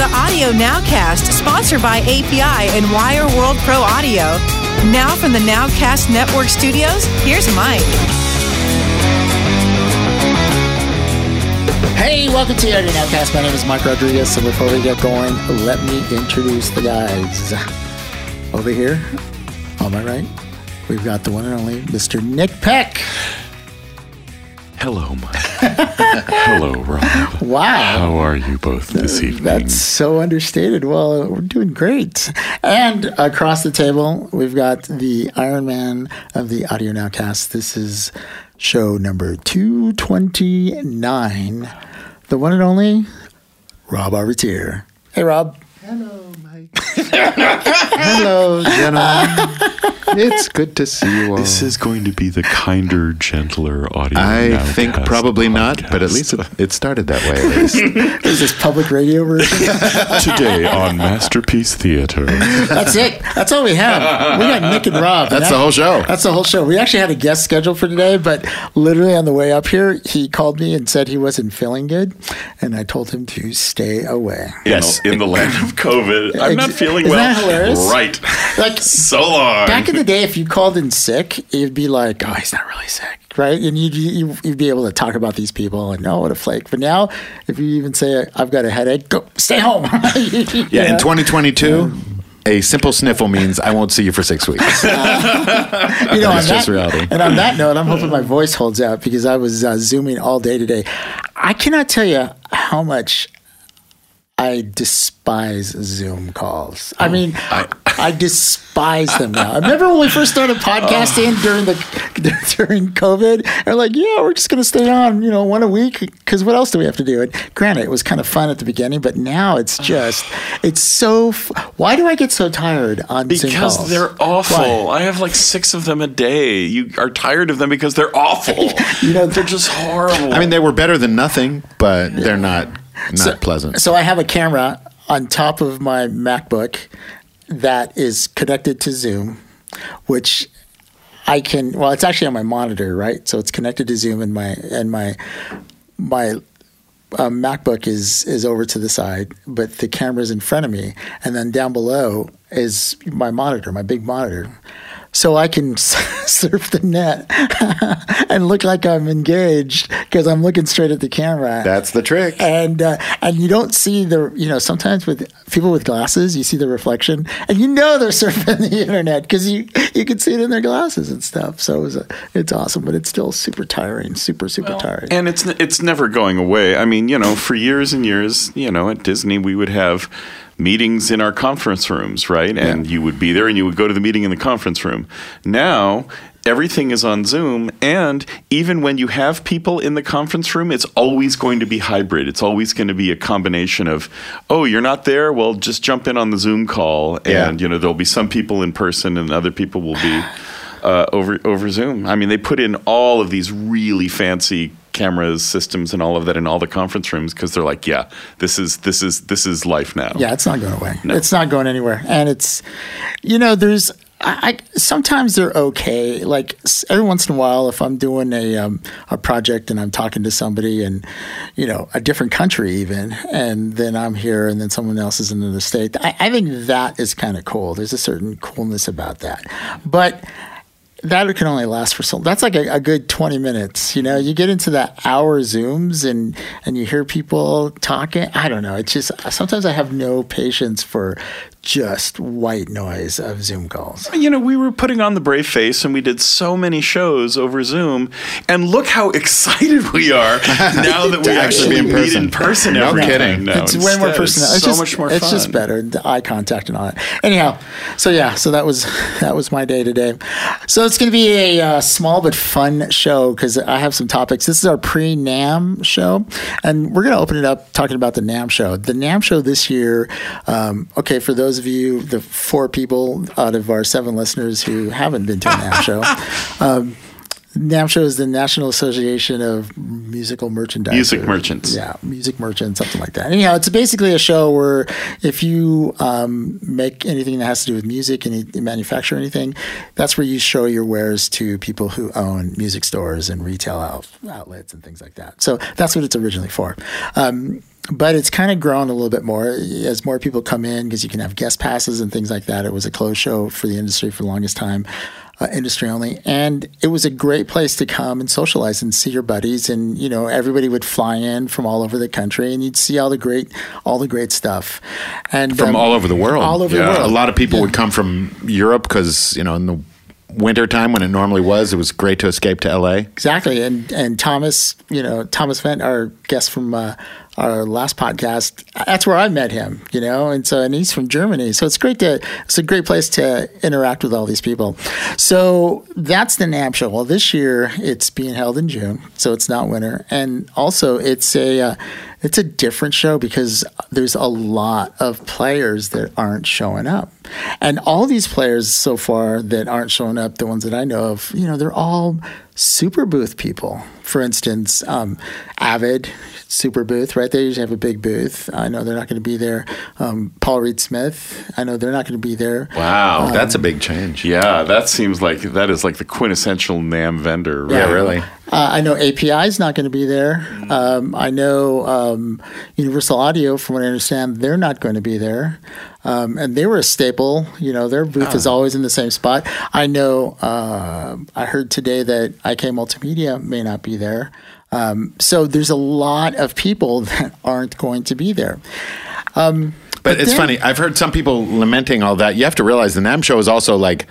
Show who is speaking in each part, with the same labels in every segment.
Speaker 1: the Audio Nowcast, sponsored by API and Wire World Pro Audio. Now from the Nowcast Network Studios, here's Mike.
Speaker 2: Hey, welcome to the Audio Nowcast. My name is Mike Rodriguez. and before we get going, let me introduce the guys. Over here, on my right, we've got the one and only Mr. Nick Peck.
Speaker 3: Hello, Mike. Hello, Rob.
Speaker 2: Wow.
Speaker 3: How are you both this uh, evening?
Speaker 2: That's so understated. Well, we're doing great. And across the table, we've got the Iron Man of the Audio Nowcast. This is show number 229. The one and only Rob Arbittier. Hey, Rob.
Speaker 4: Hello, Mike. Hello, gentlemen. It's good to see you all.
Speaker 3: This is going to be the kinder, gentler audio.
Speaker 4: I think
Speaker 3: Nowcast
Speaker 4: probably not, but at least it, it started that way. At least.
Speaker 2: Is this public radio version?
Speaker 3: today on Masterpiece Theater.
Speaker 2: That's it. That's all we have. We got Nick and Rob.
Speaker 4: That's the whole show.
Speaker 2: That's the whole show. We actually had a guest scheduled for today, but literally on the way up here, he called me and said he wasn't feeling good, and I told him to stay away.
Speaker 3: Yes, in the land of COVID. I'm not feeling
Speaker 2: isn't
Speaker 3: well.
Speaker 2: that hilarious?
Speaker 3: Right.
Speaker 2: Like
Speaker 3: So long.
Speaker 2: back in the day, if you called in sick, you'd be like, "Oh, he's not really sick." Right, and you'd, you- you'd be able to talk about these people and oh, what a flake. But now, if you even say, "I've got a headache," go stay home.
Speaker 4: Yeah, in 2022, a simple sniffle means I won't see you for six weeks.
Speaker 2: you know,
Speaker 4: That's just
Speaker 2: that,
Speaker 4: reality.
Speaker 2: And on that note, I'm hoping my voice holds out because I was uh, zooming all day today. I cannot tell you how much I despise Zoom calls. I oh, mean, I, despise them now. I remember when we first started podcasting during the during COVID. They're like, "Yeah, we're just going to stay on, you know, one a week because what else do we have to do?" And granted, it was kind of fun at the beginning, but now it's just it's so. F- Why do I get so tired on Zoom
Speaker 3: Because
Speaker 2: calls?
Speaker 3: they're awful.
Speaker 2: Why?
Speaker 3: I have like six of them a day. You are tired of them because they're awful.
Speaker 2: You know,
Speaker 3: they're just horrible.
Speaker 4: I mean, they were better than nothing, but they're not not pleasant.
Speaker 2: So I have a camera on top of my MacBook that is connected to Zoom, which I can. Well, it's actually on my monitor, right? So it's connected to Zoom, and my and my my uh, MacBook is is over to the side, but the camera's in front of me, and then down below is my monitor, my big monitor. So I can surf the net and look like I'm engaged because I'm looking straight at the camera
Speaker 4: That's the trick.
Speaker 2: and uh, and you don't see the you know sometimes with people with glasses you see the reflection and you know they're surfing the internet because you you can see it in their glasses and stuff so it was a, it's awesome but it's still super tiring super super tiring
Speaker 3: And it's it's never going away. I mean, you know, for years and years, you know, at Disney we would have meetings in our conference rooms, right? And you would be there and you would go to the meeting in the conference room. Now, everything is on Zoom and even when you have people in the conference room, it's always going to be hybrid. It's always going to be a combination of, "Oh, you're not there? Well, just jump in on the Zoom call and,
Speaker 4: Yeah.
Speaker 3: you know, there'll be some people in person and other people will be uh, over over Zoom. I mean, they put in all of these really fancy cameras, systems, and all of that in all the conference rooms because they're like, yeah, this is this is this is life now.
Speaker 2: yeah it's not going away it's not going anywhere and it's you know there's I, I sometimes they're okay. Like every once in a while, if I'm doing a um, a project and I'm talking to somebody and you know a different country even, and then I'm here and then someone else is in another state, I, I think that is kind of cool. There's a certain coolness about that, but that can only last for so that's like a, a good 20 minutes you know? You get into that hour zooms and and you hear people talking i don't know it's just sometimes i have no patience for just white noise of zoom calls
Speaker 3: You know, we were putting on the brave face and we did so many shows over Zoom, and look how excited we are now that we
Speaker 4: To actually
Speaker 3: actually
Speaker 4: in
Speaker 3: meet
Speaker 4: person.
Speaker 3: in person.
Speaker 4: No
Speaker 3: every
Speaker 4: kidding.
Speaker 3: time now
Speaker 2: it's way more personal
Speaker 3: It's
Speaker 2: it's
Speaker 3: so
Speaker 2: just,
Speaker 3: much more
Speaker 2: it's
Speaker 3: fun.
Speaker 2: just better the eye contact and all that anyhow so yeah so that was that was my day today so it's going to be a uh, small but fun show because i have some topics this is our pre-NAMM show and we're going to open it up talking about the NAMM show the NAMM show this year um, okay for those of you the four people out of our seven listeners who haven't been to a NAMM show um, NAMM show is the National Association of musical merchandise.
Speaker 3: Music merchants.
Speaker 2: Yeah, music merchants, something like that. Anyhow, it's basically a show where if you um, make anything that has to do with music and you manufacture anything, that's where you show your wares to people who own music stores and retail out, outlets and things like that. So that's what it's originally for. Um, but it's kind of grown a little bit more as more people come in because you can have guest passes and things like that. It was a closed show for the industry for the longest time uh, industry only, and it was a great place to come and socialize and see your buddies. And you know, everybody would fly in from all over the country, and you'd see all the great, all the great stuff. And
Speaker 5: from
Speaker 2: um,
Speaker 5: all over the world.
Speaker 2: all over
Speaker 5: Yeah.
Speaker 2: the world.
Speaker 5: A lot of people
Speaker 2: Yeah.
Speaker 5: would come from Europe because you know in the winter time when it normally was, it was great to escape to LA.
Speaker 2: Exactly, and and Thomas, you know, Thomas Vent, our guest from uh, our last podcast, that's where I met him. You know, and so and he's from Germany, so it's great to it's a great place to interact with all these people. So that's the NAB show. Well, this year it's being held in June, so it's not winter, and also it's a uh, it's a different show because there's a lot of players that aren't showing up. And all these players so far that aren't showing up, the ones that I know of, you know, they're all super booth people. For instance, um, Avid, super booth, right? They usually have a big booth. I know they're not going to be there. Um, Paul Reed Smith, I know they're not going to be there.
Speaker 3: Wow.
Speaker 5: That's a big change.
Speaker 3: yeah, that seems like that is like the quintessential NAMM vendor. Right?
Speaker 5: Yeah, really.
Speaker 2: Uh, I know API is not going to be there. Um, I know um, Universal Audio, from what I understand, they're not going to be there. Um, and they were a staple. You know, their booth is always in the same spot. I know. Uh, I heard today that IK Multimedia may not be there. Um, so there's a lot of people that aren't going to be there. Um,
Speaker 5: But, it's
Speaker 2: then-
Speaker 5: funny. I've heard some people lamenting all that. You have to realize the NAMM show is also like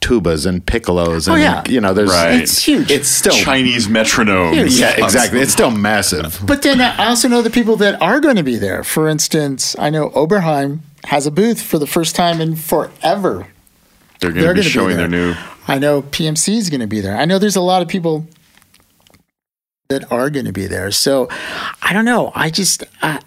Speaker 5: tubas and piccolos, oh, and
Speaker 2: Oh, yeah.
Speaker 5: you know, there's
Speaker 3: Right.
Speaker 2: It's huge.
Speaker 5: It's still
Speaker 3: Chinese metronomes.
Speaker 5: yeah, exactly. It's still massive.
Speaker 2: But then I also know the people that are going to be there. For instance, I know Oberheim has a booth for the first time in forever.
Speaker 3: They're going to be
Speaker 2: gonna be
Speaker 3: showing
Speaker 2: there.
Speaker 3: their new.
Speaker 2: I know PMC is going to be there. I know there's a lot of people that are going to be there. So I don't know. I just, I,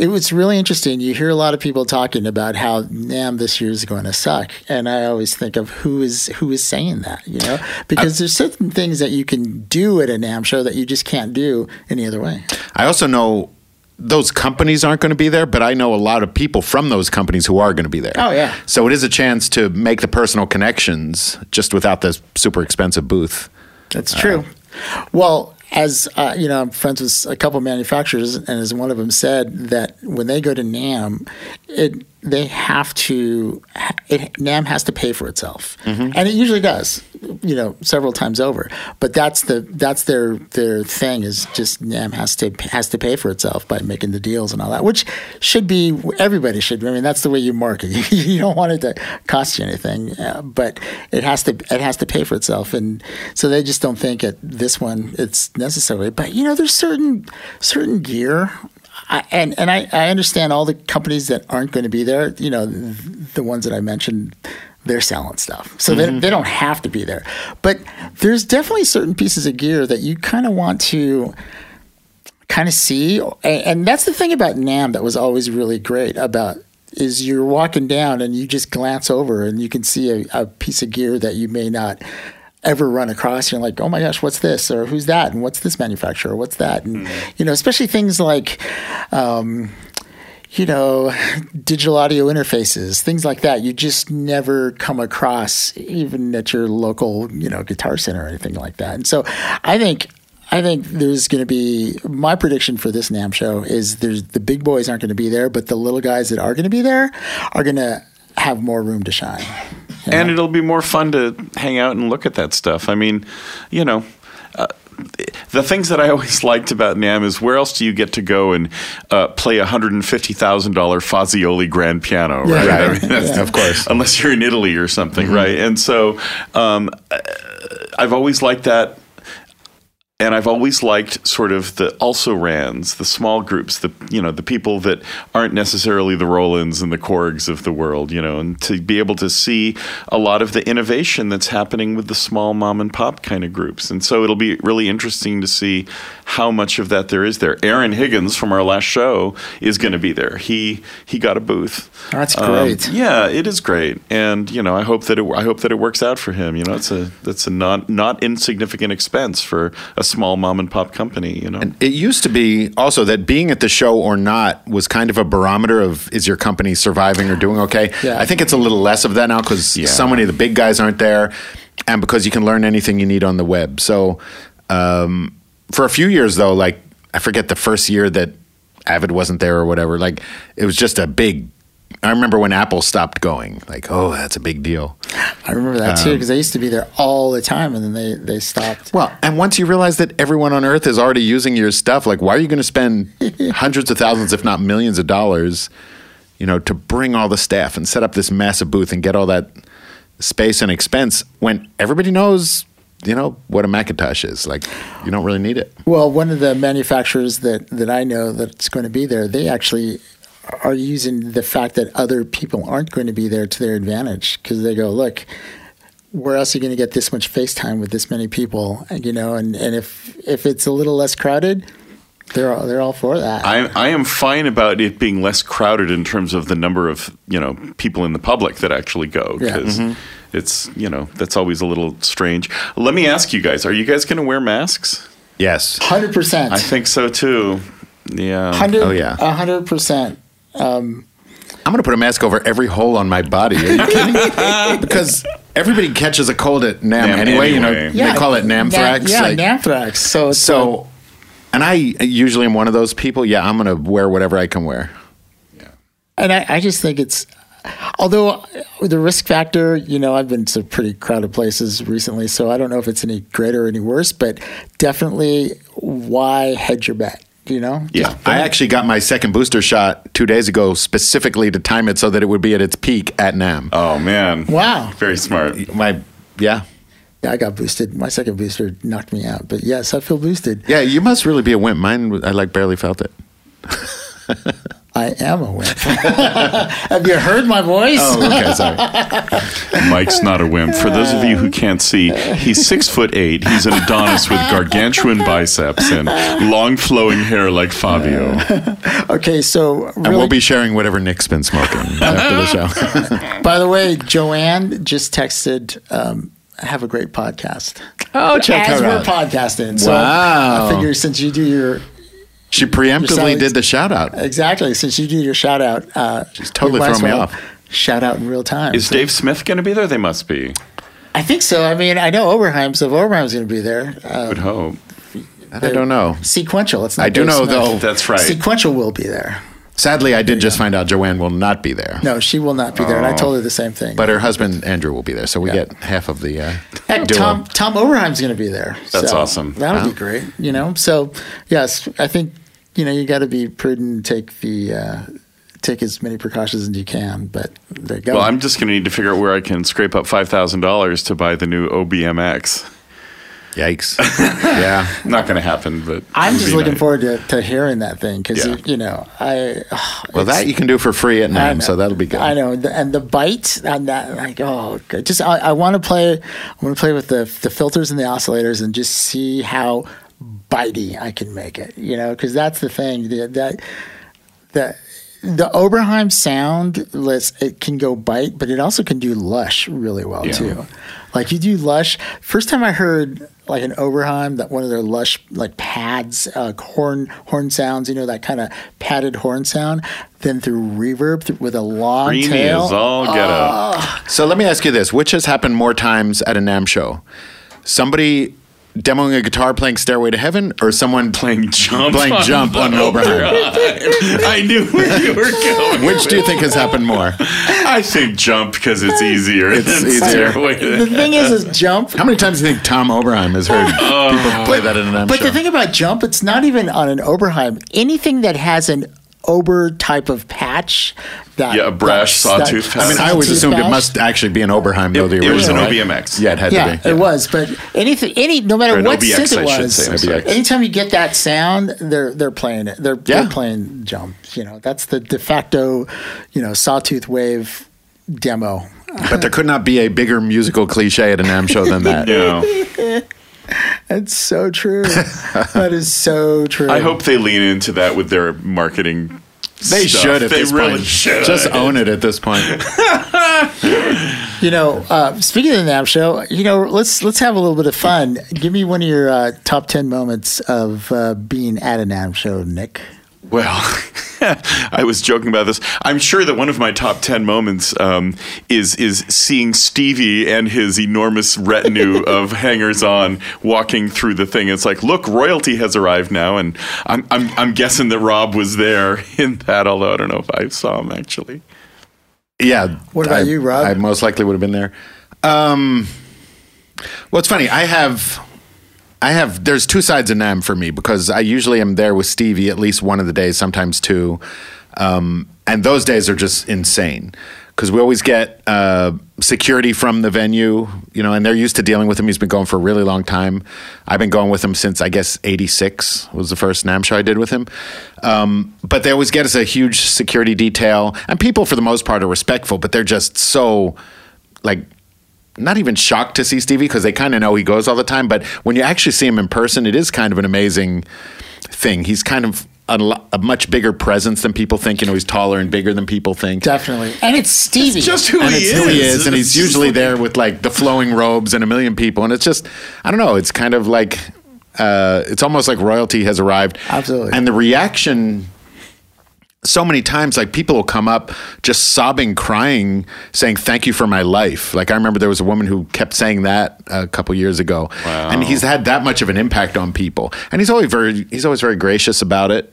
Speaker 2: it was really interesting. You hear a lot of people talking about how NAMM this year is going to suck, and I always think of who is who is saying that, you know, because there's certain things that you can do at a NAMM show that you just can't do any other way.
Speaker 5: I also know those companies aren't going to be there, but I know a lot of people from those companies who are going to be there.
Speaker 2: Oh, yeah.
Speaker 5: So it is a chance to make the personal connections just without the super expensive booth.
Speaker 2: That's true. Uh, well, as uh, you know, I'm friends with a couple manufacturers, and as one of them said, that when they go to NAMM, it they have to it, NAMM has to pay for itself, and it usually does, you know, several times over. But that's the that's their their thing is just NAMM has to has to pay for itself by making the deals and all that, which should be everybody should. I mean, that's the way you market. you don't want it to cost you anything, uh, but it has to it has to pay for itself, and so they just don't think at this one it's necessary. But you know, there's certain certain gear. I, and and I, I understand all the companies that aren't going to be there. You know, the ones that I mentioned, they're selling stuff, so they, mm-hmm. they don't have to be there. But there's definitely certain pieces of gear that you kind of want to kind of see, and, and that's the thing about NAMM that was always really great about is you're walking down and you just glance over and you can see a, a piece of gear that you may not ever run across. You're like, oh my gosh, what's this? Or who's that? And what's this manufacturer? What's that? And you know, especially things like. Um, you know, digital audio interfaces, things like that. You just never come across, even at your local, you know, guitar center or anything like that. And so, I think I think there's going to be my prediction for this NAMM show is there's the big boys aren't going to be there, but the little guys that are going to be there are going to have more room to shine.
Speaker 3: And it'll be more fun to hang out and look at that stuff. I mean, you know, uh, the things that I always liked about NAMM is where else do you get to go and uh, play a hundred and fifty thousand dollar Fazioli grand piano, right?
Speaker 2: Yeah.
Speaker 3: I mean, that's-
Speaker 5: Of course.
Speaker 3: unless you're in Italy or something, right? And so um, uh, I've always liked that. And I've always liked sort of the also rans, the small groups, the you know the people that aren't necessarily the Rolands and the Korgs of the world, you know, and to be able to see a lot of the innovation that's happening with the small mom and pop kind of groups, and so it'll be really interesting to see how much of that there is there. Aaron Higgins from our last show is going to be there. He he got a booth.
Speaker 2: That's
Speaker 3: Um,
Speaker 2: great.
Speaker 3: yeah, it is great, and you know, I hope that it I hope that it works out for him. You know, it's a that's a not not insignificant expense for a small mom and pop company. You know, And
Speaker 5: It used to be also that being at the show or not was kind of a barometer of is your company surviving or doing okay.
Speaker 2: Yeah.
Speaker 5: I think it's a little less of that now because
Speaker 3: Yeah.
Speaker 5: so many of the big guys aren't there, and because you can learn anything you need on the web. So um, for a few years though, like I forget the first year that Avid wasn't there or whatever. Like it was just a big. I remember when Apple stopped going. Like, oh, that's a big deal.
Speaker 2: I remember that too um, because I used to be there all the time, and then they they stopped.
Speaker 5: Well, and once you realize that everyone on earth is already using your stuff, like why are you going to spend hundreds of thousands, if not millions of dollars, you know, to bring all the staff and set up this massive booth and get all that space and expense when everybody knows, you know, what a Macintosh is? Like, you don't really need it.
Speaker 2: Well, one of the manufacturers that that I know that's going to be there, they actually are using the fact that other people aren't going to be there to their advantage because they go, look, where else are you going to get this much FaceTime with this many people? And, you know, and, and if if it's a little less crowded, they're all, they're all for that.
Speaker 3: I, I am fine about it being less crowded in terms of the number of you know people in the public that actually go
Speaker 2: Yeah.
Speaker 3: because mm-hmm. it's you know that's always a little strange. Let me ask you guys: Are you guys going to wear masks?
Speaker 5: Yes.
Speaker 2: Hundred percent.
Speaker 3: I think so too. Yeah.
Speaker 2: Hundred.
Speaker 5: Oh, yeah.
Speaker 2: hundred percent.
Speaker 5: I'm going to put a mask over every hole on my body. Are you kidding? because everybody catches a cold at NAMM,
Speaker 3: NAMM
Speaker 5: anyway. You know,
Speaker 3: anyway.
Speaker 5: they call it NAMthrax.
Speaker 2: yeah,
Speaker 5: like-
Speaker 2: Namthrax. So it's
Speaker 5: So, and I usually am one of those people. Yeah, I'm going to wear whatever I can wear.
Speaker 2: Yeah, And I, I just think it's, although the risk factor, you know, I've been to pretty crowded places recently, so I don't know if it's any greater or any worse, but definitely why hedge your bet, you know?
Speaker 3: Yeah.
Speaker 5: I actually got my second booster shot two days ago specifically to time it so that it would be at its peak at NAMM.
Speaker 3: Oh man.
Speaker 2: Wow.
Speaker 3: Very smart.
Speaker 5: My, yeah.
Speaker 2: Yeah, I got boosted. My second booster knocked me out, but yes, I feel boosted.
Speaker 5: Yeah, you must really be a wimp. Mine, I like barely felt it.
Speaker 2: I am a wimp. Have you heard my voice?
Speaker 5: Oh, okay, sorry.
Speaker 3: Mike's not a wimp. For those of you who can't see, he's six foot eight. He's an Adonis with gargantuan biceps and long flowing hair like Fabio.
Speaker 2: Okay, so
Speaker 5: And we'll be sharing whatever Nick's been smoking after the show.
Speaker 2: by the way, Joanne just texted, um, have a great podcast.
Speaker 5: oh, check
Speaker 2: As
Speaker 5: her
Speaker 2: we're
Speaker 5: out.
Speaker 2: podcasting. So
Speaker 5: Wow.
Speaker 2: I figure since you do your
Speaker 5: She preemptively
Speaker 2: Your
Speaker 5: did the shout out.
Speaker 2: Exactly. Since you do your shout out, uh,
Speaker 5: She's totally
Speaker 2: you
Speaker 5: throwing me off.
Speaker 2: Shout out in real time.
Speaker 3: Is
Speaker 2: So-
Speaker 3: Dave Smith going to be there? They must be.
Speaker 2: I think so. I mean, I know Oberheim, so if Oberheim's going to be there. Uh,
Speaker 3: Would hope.
Speaker 5: I don't know.
Speaker 2: sequential. It's not
Speaker 5: I do
Speaker 2: Dave
Speaker 5: know,
Speaker 2: Smith.
Speaker 5: though.
Speaker 3: That's right.
Speaker 2: Sequential will be there.
Speaker 5: Sadly, I did just find out Joanne will not be there.
Speaker 2: No, she will not be there. And I told her the same thing.
Speaker 5: But her husband Andrew will be there, so we
Speaker 2: Yeah.
Speaker 5: get half of the uh,
Speaker 2: Heck,
Speaker 5: duo.
Speaker 2: Tom Tom Oberheim's going to be there.
Speaker 3: That's
Speaker 2: So
Speaker 3: awesome.
Speaker 2: That'll be great. You know. So yes, I think you know you got to be prudent. and Take the uh, take as many precautions as you can. But there you go.
Speaker 3: Well, I'm just going to need to figure out where I can scrape up five thousand dollars to buy the new OBMX.
Speaker 5: Yikes! yeah,
Speaker 3: Not going to happen, but
Speaker 2: I'm just looking
Speaker 3: nice.
Speaker 2: forward to, to hearing that thing because
Speaker 3: Yeah.
Speaker 2: you, you know I
Speaker 5: well, that you can do for free at
Speaker 2: I NAMM,
Speaker 5: so that'll be good.
Speaker 2: I know, and the bite on that, like, oh, good. just I, I want to play. I want to play with the the filters and the oscillators and just see how bitey I can make it. You know, because that's the thing the, that the the Oberheim sound. Let's it can go bite, but it also can do lush really well
Speaker 3: Yeah.
Speaker 2: too. Like you do lush. First time I heard like an Oberheim, that one of their lush like pads, uh, horn horn sounds. You know that kind of padded horn sound. Then through reverb th- with a long
Speaker 3: Creamy
Speaker 2: tail.
Speaker 3: as all get up.
Speaker 5: So let me ask you this: Which has happened more times at a NAMM show? Somebody demoing a guitar playing "Stairway to Heaven," or someone
Speaker 3: Playing jump,
Speaker 5: playing
Speaker 3: on
Speaker 5: jump on
Speaker 3: the
Speaker 5: Oberheim?
Speaker 3: Oh, I knew where you were going.
Speaker 5: Which do you think has happened more?
Speaker 3: I think jump because it's easier.
Speaker 5: It's
Speaker 3: than
Speaker 5: easier.
Speaker 3: Stairway to
Speaker 2: The thing is, is jump.
Speaker 5: How many times do you think Tom Oberheim has heard oh. people play that in a NAMM
Speaker 2: But
Speaker 5: show?
Speaker 2: the thing about jump, it's not even on an Oberheim. Anything that has an Ober type of patch. That,
Speaker 3: Yeah, a brash
Speaker 2: that-
Speaker 3: sawtooth
Speaker 2: that-
Speaker 3: patch.
Speaker 5: I mean, I always
Speaker 2: sawtooth
Speaker 5: assumed it must actually be an Oberheim, though. The
Speaker 3: It, it was an
Speaker 5: original, right?
Speaker 3: OBMX.
Speaker 5: Yeah, it had
Speaker 2: Yeah,
Speaker 5: to be.
Speaker 2: it was. But anything, any, no matter
Speaker 3: an
Speaker 2: what
Speaker 3: OBX,
Speaker 2: synth it was,
Speaker 3: say,
Speaker 2: anytime you get that sound, they're they're playing it. They're,
Speaker 5: Yeah.
Speaker 2: they're playing jump. You know, that's the de facto, you know, sawtooth wave demo.
Speaker 5: But there could not be a bigger musical cliche at a NAMM show than that.
Speaker 3: Yeah.
Speaker 2: It's so true. that is so true.
Speaker 3: I hope they lean into that with their marketing
Speaker 5: They
Speaker 3: stuff.
Speaker 5: should at
Speaker 3: they
Speaker 5: this
Speaker 3: really
Speaker 5: point.
Speaker 3: should.
Speaker 5: Just own it at this point.
Speaker 2: You know, uh, speaking of the NAMM show, you know, let's let's have a little bit of fun. Give me one of your uh, top ten moments of uh, being at a NAMM show, Nick.
Speaker 3: Well, I was joking about this. I'm sure that one of my top ten moments um, is is seeing Stevie and his enormous retinue of hangers-on walking through the thing. It's like, look, royalty has arrived now, and I'm I'm, I'm guessing that Rob was there in that. Although I don't know if I saw him actually.
Speaker 5: Yeah.
Speaker 2: What about
Speaker 5: I-
Speaker 2: you, Rob?
Speaker 5: I most likely would have been there. Um, well, it's funny. I have, I have. There's two sides of NAMM for me because I usually am there with Stevie at least one of the days, sometimes two, um, and those days are just insane because we always get uh, security from the venue, you know, and they're used to dealing with him. He's been going for a really long time. I've been going with him since I guess '86 was the first NAMM show I did with him. Um, but they always get us a huge security detail, and people for the most part are respectful, but they're just so like not even shocked to see Stevie because they kind of know he goes all the time. But when you actually see him in person, it is kind of an amazing thing. He's kind of a, a much bigger presence than people think. You know, he's taller and bigger than people think.
Speaker 2: Definitely, and it's Stevie.
Speaker 3: Just who
Speaker 5: and
Speaker 3: he
Speaker 5: it's
Speaker 3: is.
Speaker 5: who he is, and he's usually there with like the flowing robes and a million people, and it's just I don't know. It's kind of like uh, it's almost like royalty has arrived.
Speaker 2: Absolutely.
Speaker 5: and the reaction so many times like people will come up just sobbing crying saying thank you for my life. Like i remember there was a woman who kept saying that a couple years ago.
Speaker 3: Wow.
Speaker 5: and he's had that much of an impact on people. And he's always very he's always very gracious about it.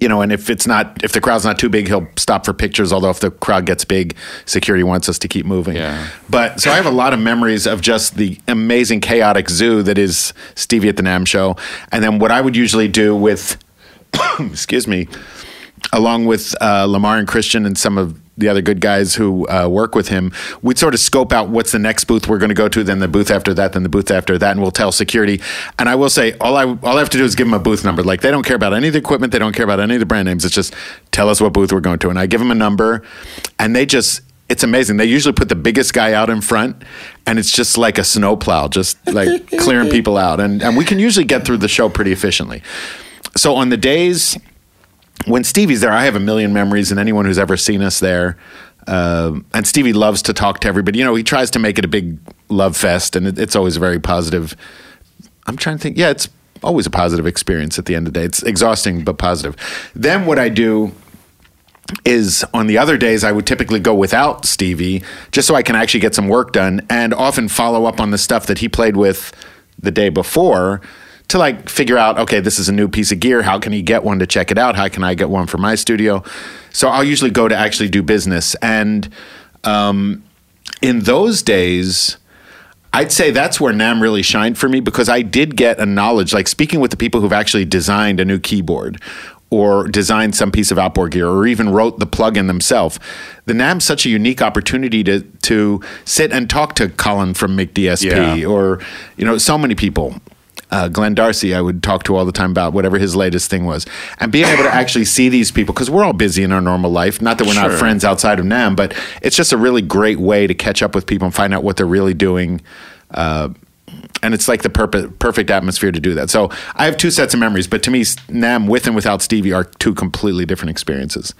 Speaker 5: You know and if it's not if the crowd's not too big he'll stop for pictures although if the crowd gets big security wants us to keep moving.
Speaker 3: Yeah.
Speaker 5: but so i have a lot of memories of just the amazing chaotic zoo that is stevie at the NAMM show. And then what i would usually do with excuse me, along with uh, Lamar and Christian and some of the other good guys who uh, work with him, we'd sort of scope out what's the next booth we're going to go to, then the booth after that, then the booth after that, and we'll tell security. And I will say, all I all I have to do is give them a booth number. Like they don't care about any of the equipment, they don't care about any of the brand names. It's just tell us what booth we're going to, and I give them a number, and they just. It's amazing. They usually put the biggest guy out in front, and it's just like a snowplow, just like clearing people out. And, and we can usually get through the show pretty efficiently. So on the days when Stevie's there, I have a million memories, and anyone who's ever seen us there. Um and Stevie loves to talk to everybody. You know, he tries to make it a big love fest, and it, it's always a very positive. I'm trying to think. Yeah, it's always a positive experience at the end of the day. It's exhausting but positive. Then what I do is on the other days I would typically go without Stevie just so I can actually get some work done and often follow up on the stuff that he played with the day before to like figure out okay this is a new piece of gear how can he get one to check it out how can I get one for my studio so I'll usually go to actually do business and um, in those days I'd say that's where NAMM really shined for me because I did get a knowledge, like speaking with the people who've actually designed a new keyboard or designed some piece of outboard gear or even wrote the plugin themselves. The NAMM's such a unique opportunity to to sit and talk to Colin from McDSP
Speaker 3: Yeah.
Speaker 5: or you know so many people. Uh, Glenn Darcy, I would talk to all the time about whatever his latest thing was, and being able to actually see these people because we're all busy in our normal life. Not that we're not friends outside of NAMM, but it's just a really great way to catch up with people and find out what they're really doing. Uh, and it's like the perfect perfect atmosphere to do that. So I have two sets of memories, but to me, NAMM with and without Stevie are two completely different experiences.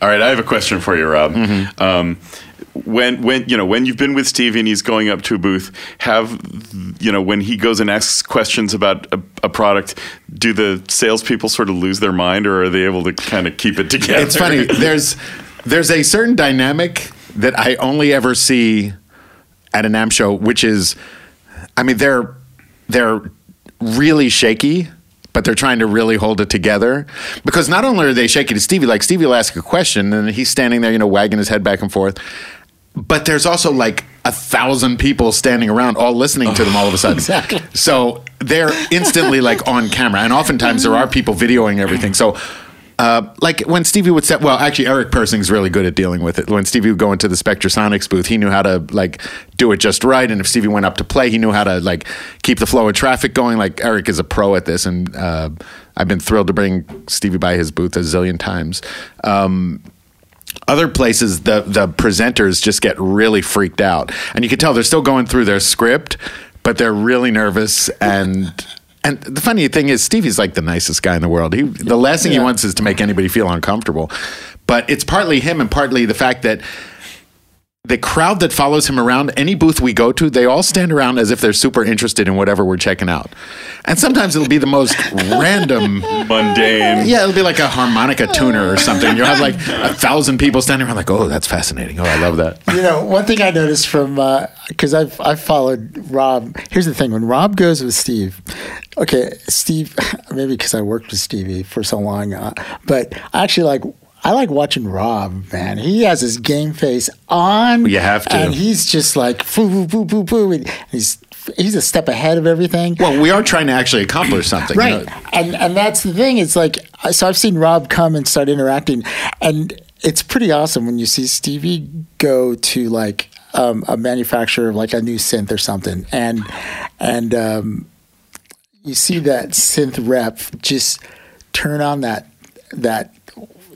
Speaker 3: All right, I have a question for you, Rob. Um, when when you know when you've been with Steve and he's going up to a booth, have you know when he goes and asks questions about a, a product, do the salespeople sort of lose their mind, or are they able to kind of keep it together?
Speaker 5: It's funny. There's there's a certain dynamic that I only ever see at a NAMM show, which is, I mean, they're they're really shaky, but they're trying to really hold it together because not only are they shaky to Stevie, like Stevie will ask a question and he's standing there, you know, wagging his head back and forth, but there's also like a thousand people standing around all listening to them all of a sudden.
Speaker 2: Exactly.
Speaker 5: So they're instantly like on camera, and oftentimes there are people videoing everything. So. Uh, like when Stevie would set, well, actually, Eric Persing's really good at dealing with it. When Stevie would go into the Spectrasonics booth, he knew how to like do it just right. And if Stevie went up to play, he knew how to like keep the flow of traffic going. Like Eric is a pro at this, and uh, I've been thrilled to bring Stevie by his booth a zillion times. Um, other places the the presenters just get really freaked out and you can tell they're still going through their script but they're really nervous and And the funny thing is, Stevie's like the nicest guy in the world. He, the last thing he wants is to make anybody feel uncomfortable. But it's partly him and partly the fact that the crowd that follows him around, any booth we go to, they all stand around as if they're super interested in whatever we're checking out. And sometimes it'll be the most random.
Speaker 3: Mundane.
Speaker 5: Yeah, it'll be like a harmonica tuner or something. You'll have like a thousand people standing around, like, oh, that's fascinating. Oh, I love that.
Speaker 2: you know, one thing I noticed from because I've I've followed Rob. Here's the thing: when Rob goes with Steve, okay, Steve, maybe because I worked with Stevie for so long, uh, but I actually like. I like watching Rob, man. He has his game face on.
Speaker 5: You have to.
Speaker 2: And he's just like, boo, boo, boo, boo. And he's, he's a step ahead of everything.
Speaker 5: Well, we are trying to actually accomplish something. you
Speaker 2: Right.
Speaker 5: know.
Speaker 2: And and that's the thing. It's like so I've seen Rob come and start interacting and it's pretty awesome when you see Stevie go to like um, a manufacturer of like a new synth or something and and um, you see that synth rep just turn on that that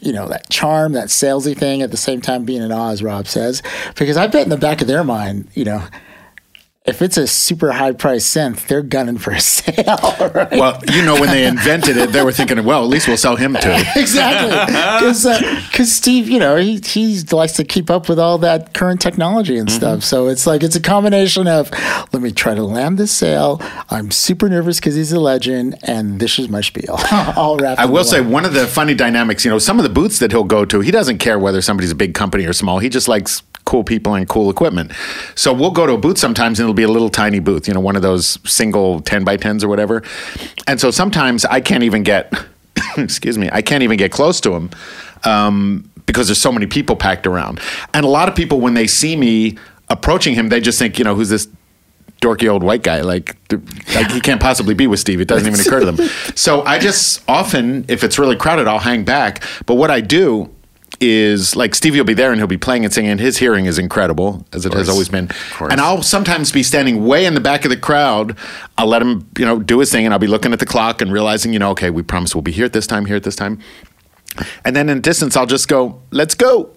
Speaker 2: you know that charm that salesy thing at the same time being in awe as rob says. Because i bet in the back of their mind you know if it's a super high price synth they're gunning for a sale right
Speaker 5: Well, you know, when they invented it, they were thinking, well, at least we'll sell him too.
Speaker 2: exactly because uh, steve you know he, he likes to keep up with all that current technology and mm-hmm. stuff so it's like it's a combination of let me try to land this sale i'm super nervous because he's a legend and this is my spiel all wrapped
Speaker 5: I will say
Speaker 2: one.
Speaker 5: one of the funny dynamics, you know, some of the booths that he'll go to, he doesn't care whether somebody's a big company or small. He just likes cool people and cool equipment. So we'll go to a booth sometimes and it'll be a little tiny booth, you know, one of those single 10 by 10s or whatever. And so sometimes I can't even get, excuse me, I can't even get close to him um, because there's so many people packed around. And a lot of people, when they see me approaching him, they just think, you know, who's this dorky old white guy. Like, like he can't possibly be with Steve. It doesn't even occur to them. So I just often, if it's really crowded, I'll hang back. But what I do is like Stevie will be there and he'll be playing and singing. And his hearing is incredible, as it has always been. And I'll sometimes be standing way in the back of the crowd. I'll let him, you know, do his thing, and I'll be looking at the clock and realizing, you know, okay, we promise we'll be here at this time, here at this time. And then in distance, I'll just go, let's go,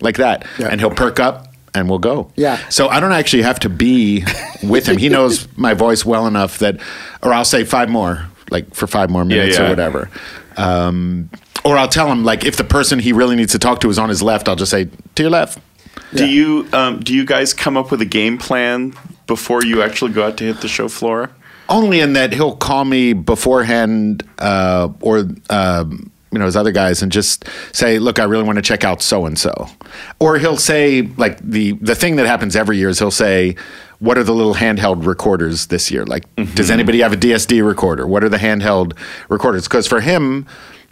Speaker 5: like that,
Speaker 2: Yeah.
Speaker 5: and he'll perk up. And we'll go.
Speaker 2: Yeah.
Speaker 5: So I don't actually have to be with him. He knows my voice well enough that, or I'll say five more, like for five more minutes
Speaker 3: yeah.
Speaker 5: or whatever. Um, or I'll tell him like if the person he really needs to talk to is on his left, I'll just say to your left.
Speaker 3: Do you um, do you guys come up with a game plan before you actually go out to hit the show floor?
Speaker 5: Only in that he'll call me beforehand, uh, or um, you know his other guys, and just say, "Look, I really want to check out so and so," or he'll say like the the thing that happens every year is he'll say. What are the little handheld recorders this year? Like, does anybody have a DSD recorder? What are the handheld recorders? Because for him,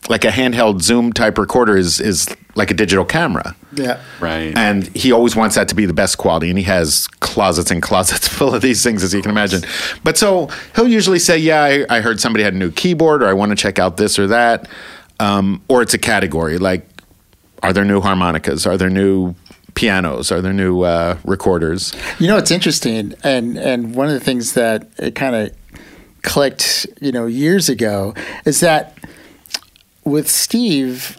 Speaker 5: like a handheld Zoom type recorder is is like a digital camera.
Speaker 2: yeah
Speaker 3: Right.
Speaker 5: And he always wants that to be the best quality, and he has closets and closets full of these things, as you can imagine. But so he'll usually say, "Yeah, I, I heard somebody had a new keyboard, or I want to check out this or that," um, or it's a category like, "Are there new harmonicas? Are there new pianos? Are there new uh, recorders?"
Speaker 2: You know, it's interesting, and and one of the things that it kind of clicked, you know, years ago, is that with Steve,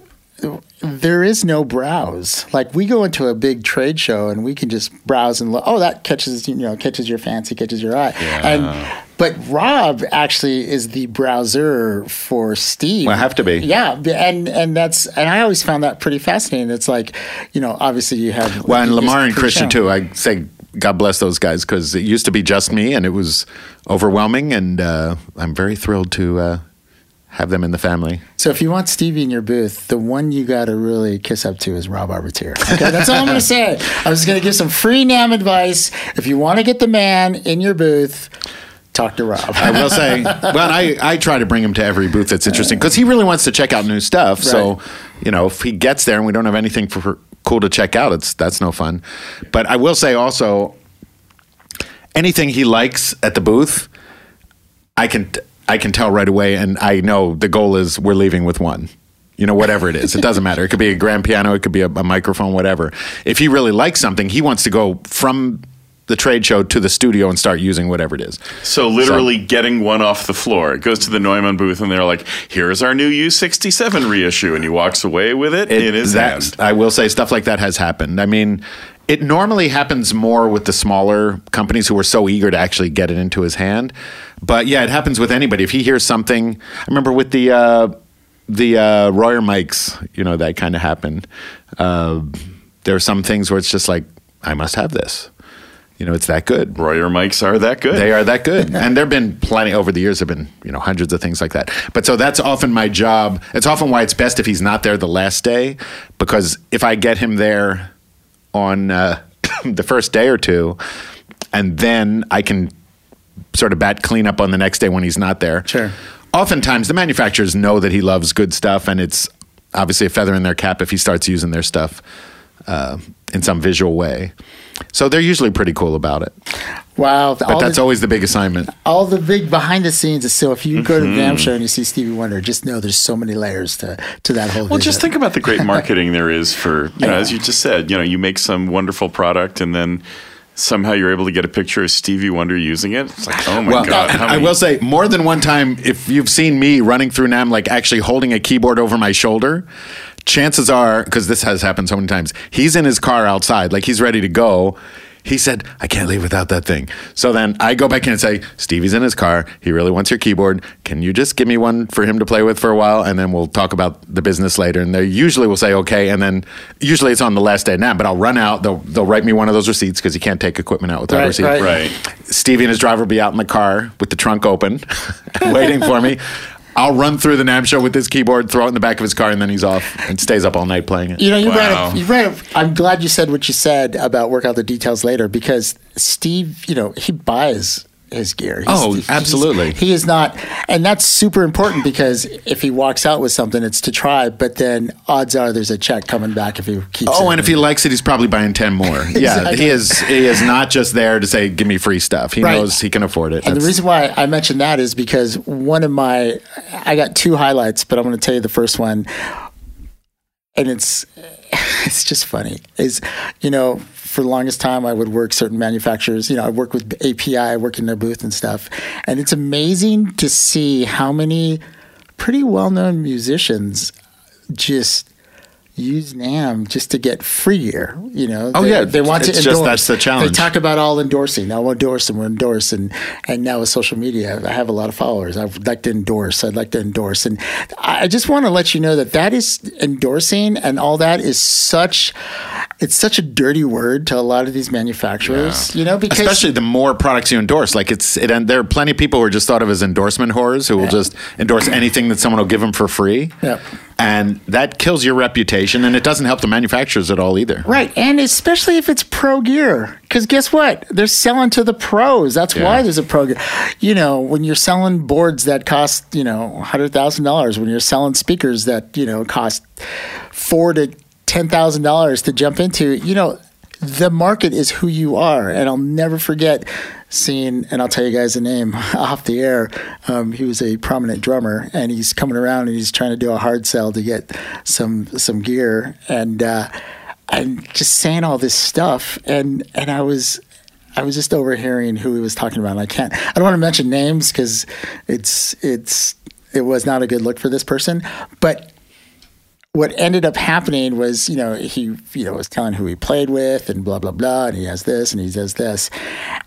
Speaker 2: there is no browse. Like we go into a big trade show and we can just browse and look. Oh, that catches you know catches your fancy, catches your eye. Yeah. And but Rob actually is the browser for Steve.
Speaker 5: Well, I have to be.
Speaker 2: Yeah, and and that's and I always found that pretty fascinating. It's like you know, obviously you have
Speaker 5: Well, and Lamar and. Christian too. I say God bless those guys because it used to be just me, and it was overwhelming. And uh, I'm very thrilled to uh, have them in the family.
Speaker 2: So if you want Stevie in your booth, the one you got to really kiss up to is Rob Arbittier. Okay, that's all I'm going to say. I was going to give some free NAMM advice. If you want to get the man in your booth, talk to Rob.
Speaker 5: I will say, well, I, I try to bring him to every booth that's interesting because he really wants to check out new stuff. So, you know, if he gets there and we don't have anything for, for cool to check out, it's that's no fun. But I will say also, anything he likes at the booth, I can I can tell right away, and I know the goal is we're leaving with one. You know, whatever it is, it doesn't matter. It could be a grand piano, it could be a, a microphone, whatever. If he really likes something, he wants to go from the trade show to the studio and start using whatever it is.
Speaker 3: So literally getting one off the floor. It goes to the Neumann booth and they're like, "Here's our new U67 reissue," and he walks away with it, in his hand.
Speaker 5: I will say stuff like that has happened. I mean, it normally happens more with the smaller companies who are so eager to actually get it into his hand. But yeah, it happens with anybody. If he hears something, I remember with the uh, the uh, Royer mics, you know, that kind of happened. Uh, there are some things where it's just like, I must have this. You know, it's that good.
Speaker 3: Royer mics are that good.
Speaker 5: They are that good. and there've been plenty over the years, there have been, you know, hundreds of things like that. But so that's often my job. It's often why it's best if he's not there the last day, because if I get him there on uh, the first day or two, and then I can sort of bat clean up on the next day when he's not there.
Speaker 2: Sure.
Speaker 5: Oftentimes, the manufacturers know that he loves good stuff, and it's obviously a feather in their cap if he starts using their stuff uh, in some visual way. So they're usually pretty cool about it.
Speaker 2: Wow.
Speaker 5: But that's
Speaker 2: the,
Speaker 5: always the big assignment.
Speaker 2: all the big behind the scenes is so if you go to the damn mm-hmm. show and you see Stevie Wonder, just know there's so many layers to, to that whole
Speaker 3: Well, just think about the great marketing there is for, you know, as you just said, you know, you make some wonderful product and then somehow you're able to get a picture of Stevie Wonder using it. It's like, oh my
Speaker 5: Well,
Speaker 3: God. how
Speaker 5: I will say more than one time, if you've seen me running through NAMM, like actually holding a keyboard over my shoulder, chances are, because this has happened so many times, he's in his car outside, like he's ready to go. He said, I can't leave without that thing. So then I go back in and say, Stevie's in his car. He really wants your keyboard. Can you just give me one for him to play with for a while? And then we'll talk about the business later. And they usually will say, okay. And then usually it's on the last day now, but I'll run out. They'll, they'll write me one of those receipts because you can't take equipment out without a receipt.
Speaker 2: right.
Speaker 3: right.
Speaker 5: Stevie and his driver will be out in the car with the trunk open, waiting for me. I'll run through the NAMM show with this keyboard, throw it in the back of his car, and then he's off and stays up all night playing it.
Speaker 2: You know, you
Speaker 3: Wow.
Speaker 2: read it. You read it. I'm glad you said what you said about work out the details later because Steve, you know, he buys his gear.
Speaker 5: Oh,
Speaker 2: he's- Oh,
Speaker 5: absolutely.
Speaker 2: he is not, and that's super important because if he walks out with something, it's to try. But then odds are there's a check coming back if he keeps.
Speaker 5: Oh,
Speaker 2: it.
Speaker 5: and if he likes it, he's probably buying ten more. Yeah, he is. He is not just there to say, "Give me free stuff." He
Speaker 2: Right.
Speaker 5: knows he can afford it.
Speaker 2: And the reason why I mentioned that is because one of my, I got two highlights, but I'm going to tell you the first one, and it's, it's just funny. Is you know, for the longest time, I would work certain manufacturers. You know, I work with API, I work in their booth and stuff, and it's amazing to see how many pretty well-known musicians just. Use NAMM just to get free gear, you know.
Speaker 5: Oh,
Speaker 2: They-
Speaker 5: yeah.
Speaker 2: they want to
Speaker 5: It's just
Speaker 2: endorse.
Speaker 5: that's the challenge.
Speaker 2: They talk about all endorsing. Now we'll endorse and we're endorse and and now with social media, I have a lot of followers. I'd like to endorse. I'd like to endorse, and I I just want to let you know that that is endorsing and all that is such. It's such a dirty word to a lot of these manufacturers, you know, because
Speaker 5: Especially the more products you endorse, like it's it, and there are plenty of people who are just thought of as endorsement whores who will just endorse anything that someone will give them for free.
Speaker 2: Yeah.
Speaker 5: And that kills your reputation, and it doesn't help the manufacturers at all either.
Speaker 2: Right, and especially if it's pro gear, because guess what? They're selling to the pros. That's why there's a pro gear. You know, when you're selling boards that cost you know hundred thousand dollars, when you're selling speakers that you know cost four to ten thousand dollars to jump into, you know, the market is who you are, and I'll never forget seeing, and I'll tell you guys the name off the air. Um, he was a prominent drummer, and he's coming around and he's trying to do a hard sell to get some some gear, and uh, and just saying all this stuff, and and I was. I was just overhearing who he was talking about. And I can't. I don't want to mention names because it's it's it was not a good look for this person. But what ended up happening was, you know, he, you know, was telling who he played with and blah blah blah, and he has this and he does this,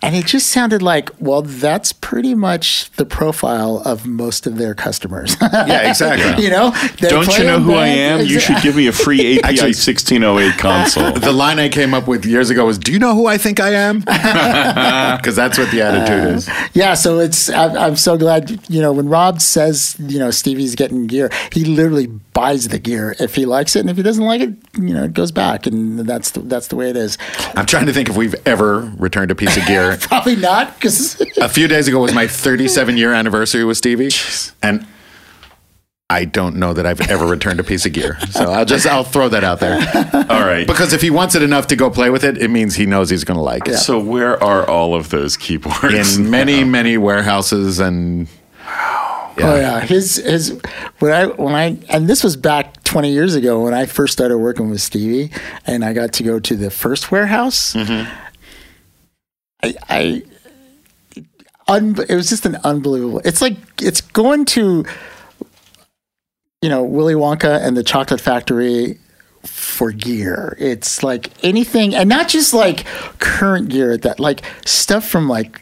Speaker 2: and it just sounded like, well, that's pretty much the profile of most of their customers.
Speaker 5: Yeah, exactly.
Speaker 2: you know,
Speaker 3: Don't you know
Speaker 2: in
Speaker 3: who I
Speaker 2: bands-
Speaker 3: am? You should give me a free API
Speaker 5: Actually-
Speaker 3: 1608 console.
Speaker 5: The line I came up with years ago was, "Do you know who I think I am?" Because that's what the attitude is.
Speaker 2: Uh, yeah, so it's I'm, I'm so glad you know when Rob says you know Stevie's getting gear, he literally buys the gear if he likes it, and if he doesn't like it, you know it goes back, and that's the, that's the way it is.
Speaker 5: I'm trying to think if we've ever returned a piece of gear.
Speaker 2: Probably not because
Speaker 5: a few days ago was my 37 year anniversary with Stevie, and I don't know that I've ever returned a piece of gear. So I'll just I'll throw that out there
Speaker 3: All right.
Speaker 5: because if he wants it enough to go play with it, it means he knows he's going to like it.
Speaker 3: So where are all of those keyboards?
Speaker 5: In many many warehouses and
Speaker 2: oh yeah, his his when I when I and this was back 20 years ago when I first started working with Stevie, and I got to go to the first warehouse. Mm-hmm. I. I Un, it was just an unbelievable. It's like it's going to, you know, Willy Wonka and the Chocolate Factory for gear. It's like anything, and not just like current gear at that, like stuff from like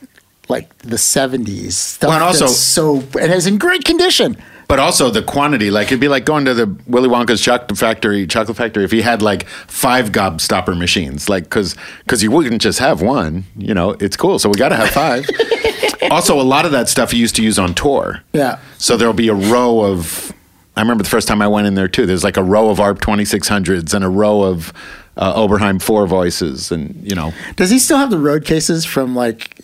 Speaker 2: like the seventies. Stuff
Speaker 5: Well, and also-
Speaker 2: that's so and is in great condition.
Speaker 5: But also the quantity, like it'd be like going to the Willy Wonka's chocolate factory, chocolate factory. If he had like five gobstopper machines, like because because you wouldn't just have one, you know, it's cool. So we got to have five. also, a lot of that stuff he used to use on tour.
Speaker 2: Yeah.
Speaker 5: So there'll be a row of. I remember the first time I went in there too. There's like a row of ARP 2600s and a row of uh, Oberheim four voices, and you know,
Speaker 2: Does he still have the road cases from like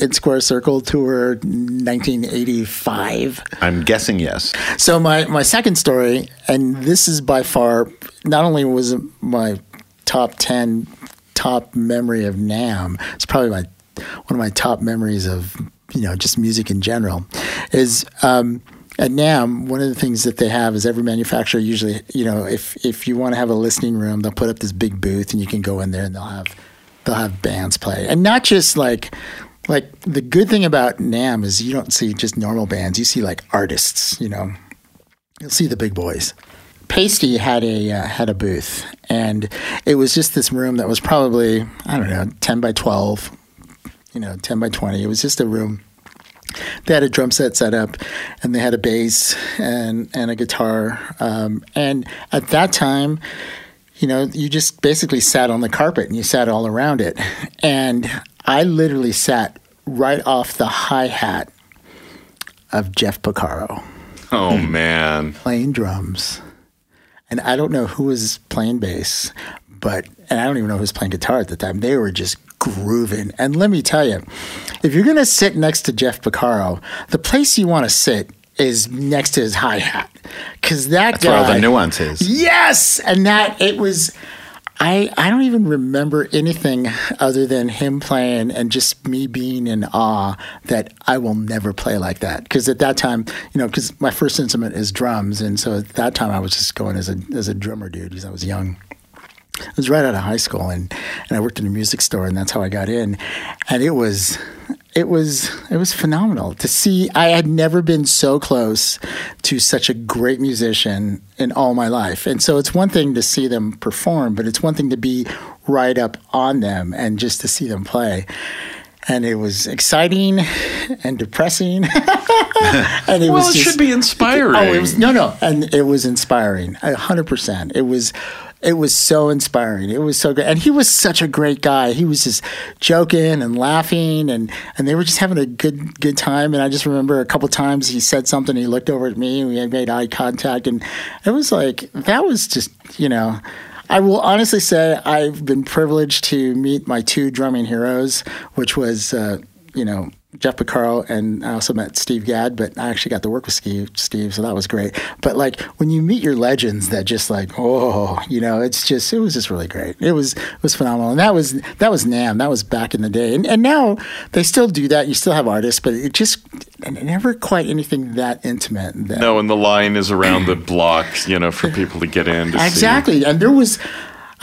Speaker 2: in Square Circle tour 1985?
Speaker 5: I'm guessing yes.
Speaker 2: So my my second story, and this is by far not only was it my top ten top memory of NAMM, it's probably my one of my top memories of you know just music in general, is. Um, at NAMM, one of the things that they have is every manufacturer usually, you know, if if you want to have a listening room, they'll put up this big booth and you can go in there and they'll have they'll have bands play, and not just like like the good thing about NAMM is you don't see just normal bands, you see like artists, you know, you'll see the big boys. Paiste had a uh, had a booth, and it was just this room that was probably I don't know ten by twelve, you know, ten by twenty. It was just a room. They had a drum set set up, and they had a bass and and a guitar. Um, and at that time, you know, you just basically sat on the carpet and you sat all around it. And I literally sat right off the hi hat of Jeff Porcaro
Speaker 3: Oh man.
Speaker 2: playing drums. And I don't know who was playing bass, but and I don't even know who was playing guitar at the time. They were just grooving. And let me tell you, if you're gonna sit next to Jeff Porcaro, the place you want to sit is next to his hi hat, because that
Speaker 5: That's
Speaker 2: guy.
Speaker 5: where all the nuance is.
Speaker 2: Yes, and that it was. I I don't even remember anything other than him playing and just me being in awe that I will never play like that. Because at that time, you know, because my first instrument is drums, and so at that time I was just going as a as a drummer dude because I was young. I was right out of high school, and and I worked in a music store, and that's how I got in. And it was, it was, it was phenomenal to see. I had never been so close to such a great musician in all my life, and so it's one thing to see them perform, but it's one thing to be right up on them and just to see them play. And it was exciting and depressing, and it
Speaker 3: Well,
Speaker 2: was
Speaker 3: it
Speaker 2: just,
Speaker 3: should be inspiring.
Speaker 2: Oh, it was no, no, and it was inspiring, a hundred percent. It was, it was so inspiring. It was so good, and he was such a great guy. He was just joking and laughing, and and they were just having a good good time. And I just remember a couple times he said something. He looked over at me, and we made eye contact, and it was like that was just you know. I will honestly say I've been privileged to meet my two drumming heroes, which was, uh, you know, Jeff Porcaro, and I also met Steve Gadd, but I actually got to work with Steve, Steve, so that was great. But like when you meet your legends, that just like, oh, you know, it's just, it was just really great. It was, it was phenomenal, and that was that was NAMM. That was back in the day, and and now they still do that. You still have artists, but it just never quite anything that intimate. That,
Speaker 3: No, and the line is around the block, you know, for people to get in to see.
Speaker 2: Exactly. And there was,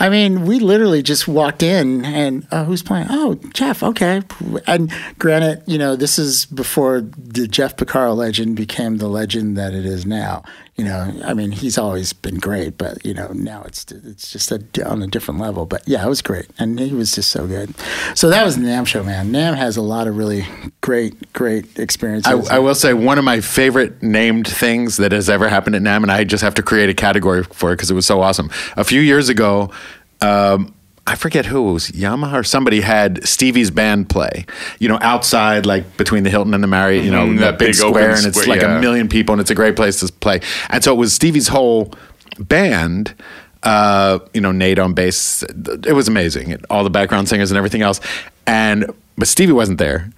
Speaker 2: I mean, we literally just walked in and uh, who's playing? Oh, Jeff. Okay. And granted, you know, this is before the Jeff Porcaro legend became the legend that it is now. You know, I mean, he's always been great, but you know, now it's it's just a, on a different level. But yeah, it was great, and he was just so good. So that was the NAMM show, man. NAMM has a lot of really great, great experiences.
Speaker 5: I, I will say one of my favorite named things that has ever happened at NAMM, and I just have to create a category for it because it was so awesome. A few years ago, um, I forget who it was, Yamaha or somebody had Stevie's band play. You know, outside, like between the Hilton and the Marriott. You know,
Speaker 3: Mhm,
Speaker 5: that,
Speaker 3: that
Speaker 5: big,
Speaker 3: big
Speaker 5: square, and it's
Speaker 3: square,
Speaker 5: like
Speaker 3: yeah.
Speaker 5: a million people, and it's a great place to play. And so it was Stevie's whole band. Uh, you know, Nate on bass. It was amazing. All the background singers and everything else. And but Stevie wasn't there.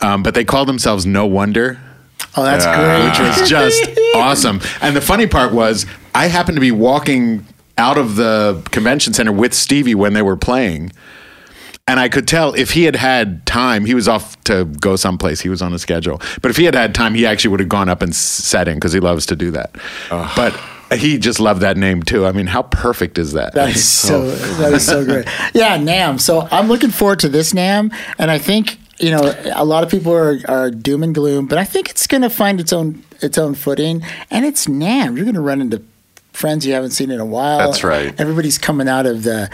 Speaker 5: Um, but they called themselves No Wonder
Speaker 2: oh, that's
Speaker 3: Yeah.
Speaker 2: great.
Speaker 5: which was just awesome. And the funny part was, I happened to be walking out of the convention center with Stevie when they were playing. And I could tell if he had had time, he was off to go someplace. He was on a schedule. But if he had had time, he actually would have gone up and set in because he loves to do that. But he just loved that name too. I mean, how perfect is that?
Speaker 2: That is so that is so great. Yeah, NAMM. So I'm looking forward to this NAMM, and I think you know a lot of people are, are doom and gloom, but I think it's going to find its own its own footing, and it's NAMM. You're going to run into friends you haven't seen in a while.
Speaker 3: That's right.
Speaker 2: Everybody's coming out of the,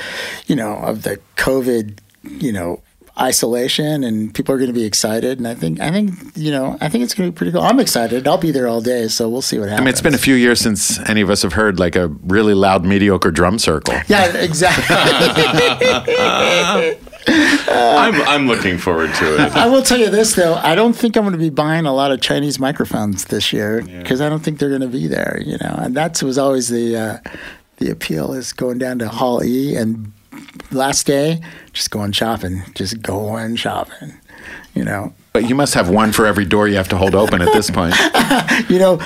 Speaker 2: you know, of the COVID, you know, isolation, and people are going to be excited. And I think, I think, you know, I think it's going to be pretty cool. I'm excited. I'll be there all day, so we'll see what happens.
Speaker 5: I mean, it's been a few years since any of us have heard like a really loud, mediocre drum circle.
Speaker 2: yeah, exactly.
Speaker 3: I'm, I'm looking forward to it.
Speaker 2: I will tell you this though, I don't think I'm going to be buying a lot of Chinese microphones this year because I don't think they're going to be there. You know, and that was always the uh, the appeal is going down to Hall E and last day just going shopping, just going shopping. You know,
Speaker 5: But you must have one for every door you have to hold open at this point.
Speaker 2: you know.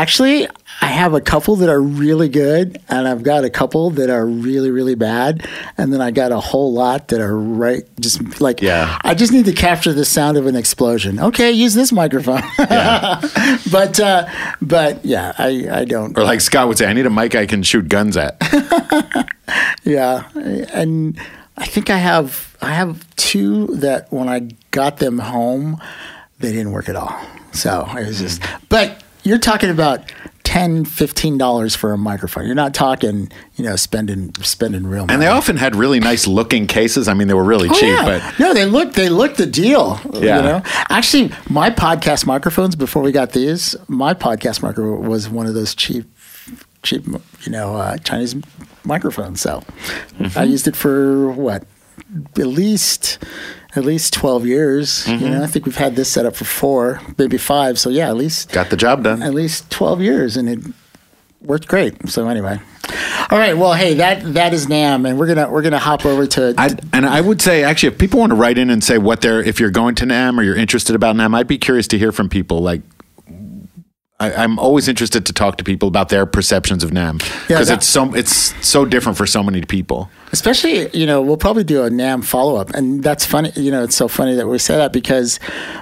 Speaker 2: Actually, I have a couple that are really good, and I've got a couple that are really, really bad, and then I got a whole lot that are right, just like
Speaker 5: Yeah.
Speaker 2: I just need to capture the sound of an explosion. Okay, use this microphone. Yeah. but uh, but yeah, I I don't.
Speaker 5: Or like Scott would say, I need a mic I can shoot guns at.
Speaker 2: Yeah, and I think I have I have two that when I got them home, they didn't work at all. So it was just. But you're talking about 10 15 dollars for a microphone. You're not talking you know spending spending real money.
Speaker 5: And they often had really nice looking cases. I mean, they were really
Speaker 2: Oh,
Speaker 5: cheap,
Speaker 2: yeah.
Speaker 5: but
Speaker 2: no, they look they look the deal.
Speaker 5: Yeah.
Speaker 2: You know, actually, my podcast microphones before we got these, my podcast microphone was one of those cheap, cheap, you know, uh, Chinese microphones. So
Speaker 5: Mm-hmm.
Speaker 2: I used it for what, at least. At least twelve years. You
Speaker 5: Mm-hmm.
Speaker 2: know, I think we've had this set up for four, maybe five. So yeah, at least
Speaker 5: got the job done.
Speaker 2: at least 12 years and it worked great so anyway all right well hey that that is NAMM and we're gonna we're gonna hop over to
Speaker 5: I, and I would say, actually, if people want to write in and say what they're, if you're going to NAMM or you're interested about NAMM, I'd be curious to hear from people. Like, I, I'm always interested to talk to people about their perceptions of
Speaker 2: NAMM
Speaker 5: because
Speaker 2: that-
Speaker 5: it's so it's so different for so many people.
Speaker 2: especially you know we'll probably do a NAMM follow-up and that's funny you know it's so funny that we say that because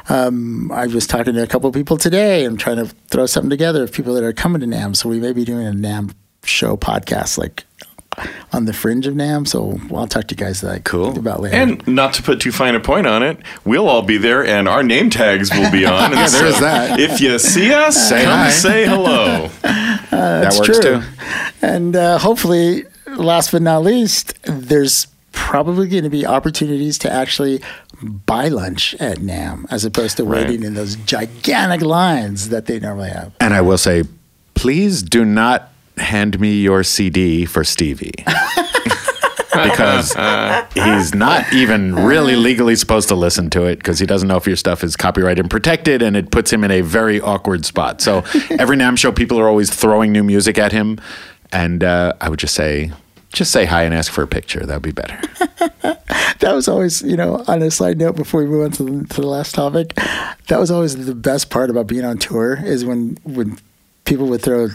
Speaker 2: um, i was talking to a couple of people today and trying to throw something together of people that are coming to NAMM so we may be doing a NAMM show podcast like on the fringe of NAMM so i'll talk to you guys like
Speaker 5: Cool.
Speaker 2: about later
Speaker 3: And not to put too fine a point on it, we'll all be there, and our name tags will be on. And
Speaker 5: Yeah, there is that.
Speaker 3: If you see us,
Speaker 5: Say
Speaker 3: come
Speaker 5: hi.
Speaker 3: say hello.
Speaker 5: that works
Speaker 2: true.
Speaker 5: too.
Speaker 2: And uh, hopefully, last but not least, there's probably going to be opportunities to actually buy lunch at NAMM as opposed to
Speaker 3: Right.
Speaker 2: waiting in those gigantic lines that they normally have.
Speaker 5: And I will say, please do not hand me your CD for Stevie. because he's not even really legally supposed to listen to it because he doesn't know if your stuff is copyrighted and protected, and it puts him in a very awkward spot. So every NAMM show, people are always throwing new music at him, and uh, I would just say, just say hi and ask for a picture. That would be better.
Speaker 2: That was always, you know, on a side note before we move on to the, to the last topic, that was always the best part about being on tour is when when people would throw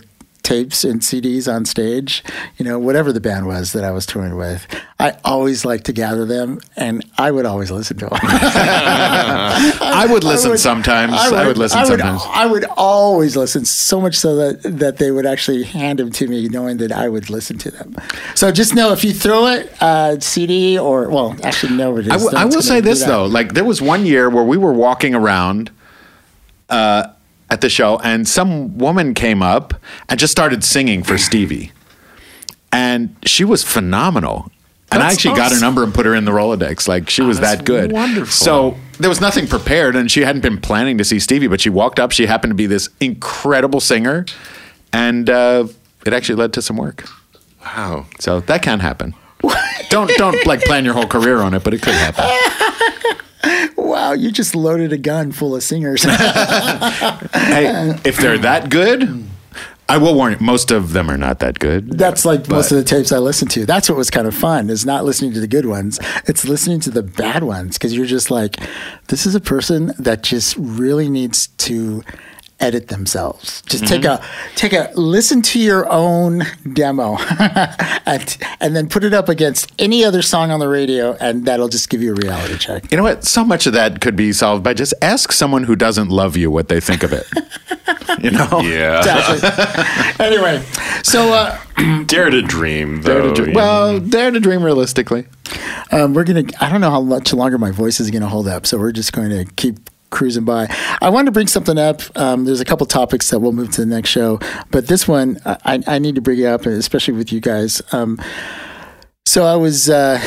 Speaker 2: tapes and CDs on stage, you know, whatever the band was that I was touring with. I always liked to gather them and I would always listen to them.
Speaker 5: I would listen
Speaker 2: would-
Speaker 5: sometimes. I would, listen
Speaker 2: I would,
Speaker 5: sometimes.
Speaker 2: I would always listen, so much so that that they would actually hand them to me, knowing that I would listen to them. So just know if you throw it, uh, CD or well, actually no, it is.
Speaker 5: I will- I will say this though, like there was one year where we were walking around uh, at the show, and some woman came up and just started singing for Stevie, and she was phenomenal. And I actually got her number and put her in the Rolodex. Like she was
Speaker 3: that's
Speaker 5: that good.
Speaker 3: wonderful.
Speaker 5: So there was nothing prepared, and she hadn't been planning to see Stevie, but she walked up. She happened to be this incredible singer, and uh, it actually led to some work.
Speaker 3: Wow.
Speaker 5: So that can happen. don't don't like plan your whole career on it, but it could happen.
Speaker 2: Wow, you just loaded a gun full of singers.
Speaker 5: hey, if they're that good, I will warn you, most of them are not that good.
Speaker 2: That's like most of the tapes I listen to. That's what was kind of fun is not listening to the good ones. It's listening to the bad ones because you're just like, this is a person that just really needs to edit themselves. Just take a take a listen to your own demo and, and then put it up against any other song on the radio and that'll just give you a reality check.
Speaker 5: You know what? So much of that could be solved by just ask someone who doesn't love you what they think of it. you know?
Speaker 3: Yeah.
Speaker 2: Exactly. anyway, so uh,
Speaker 3: Dare to dream,
Speaker 5: Dare to dream.
Speaker 3: you know.
Speaker 5: Well, dare to dream realistically.
Speaker 2: Um, we're gonna. I don't know how much longer my voice is gonna hold up, so we're just going to keep cruising by. I wanted to bring something up. Um, there's a couple topics that we'll move to the next show, but this one I, I need to bring up, especially with you guys. Um, so I was uh,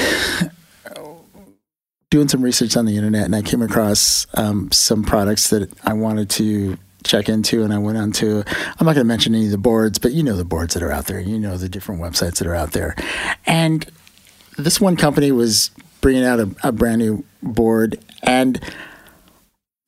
Speaker 2: doing some research on the internet, and I came across um, some products that I wanted to check into and I went on to I'm not going to mention any of the boards but you know the boards that are out there you know the different websites that are out there and this one company was bringing out a, a brand new board and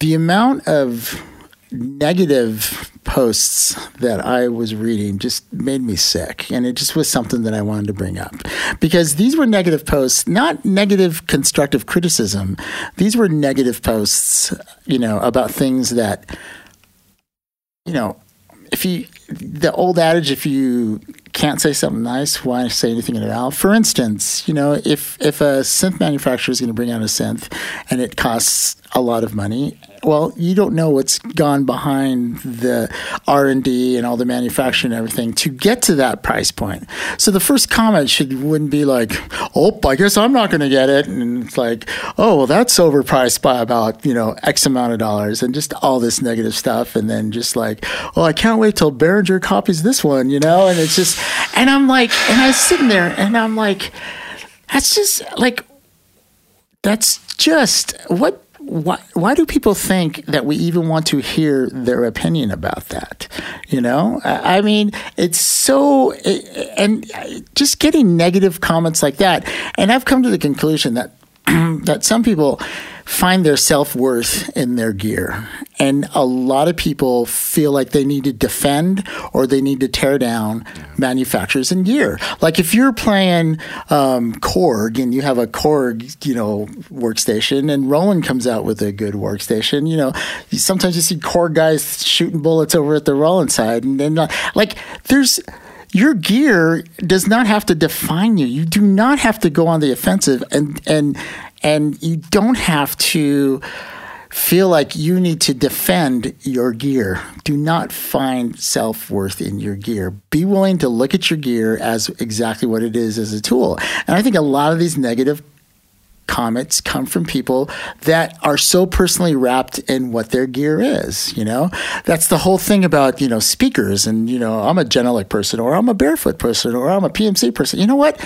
Speaker 2: the amount of negative posts that I was reading just made me sick. And it just was something that I wanted to bring up because these were negative posts, not negative constructive criticism. These were negative posts, you know, about things that, you know, if you, the old adage, if you can't say something nice, why say anything at all? For instance, you know, if if a synth manufacturer is going to bring out a synth and it costs a lot of money well, you don't know what's gone behind the R and D and all the manufacturing and everything to get to that price point. So the first comment should wouldn't be like, "Oh, I guess I'm not going to get it," and it's like, "Oh, well, that's overpriced by about you know X amount of dollars," and just all this negative stuff, and then just like, "Oh, I can't wait till Behringer copies this one," you know, and it's just, and I'm like, and I was sitting there, and I'm like, that's just like, that's just what why, why do people think that we even want to hear their opinion about that? You know, I mean, it's so, and just getting negative comments like that. And I've come to the conclusion that that some people find their self worth in their gear. And a lot of people feel like they need to defend or they need to tear down manufacturers and gear. Like if you're playing um, Korg and you have a Korg, you know, workstation, and Roland comes out with a good workstation, you know, sometimes you see Korg guys shooting bullets over at the Roland side, and then like there's your gear does not have to define you. You do not have to go on the offensive and and and you don't have to feel like you need to defend your gear. Do not find self worth in your gear. Be willing to look at your gear as exactly what it is as a tool. And I think a lot of these negative comments come from people that are so personally wrapped in what their gear is you know that's the whole thing about you know speakers and you know i'm a genelec person or i'm a barefoot person or i'm a pmc person you know what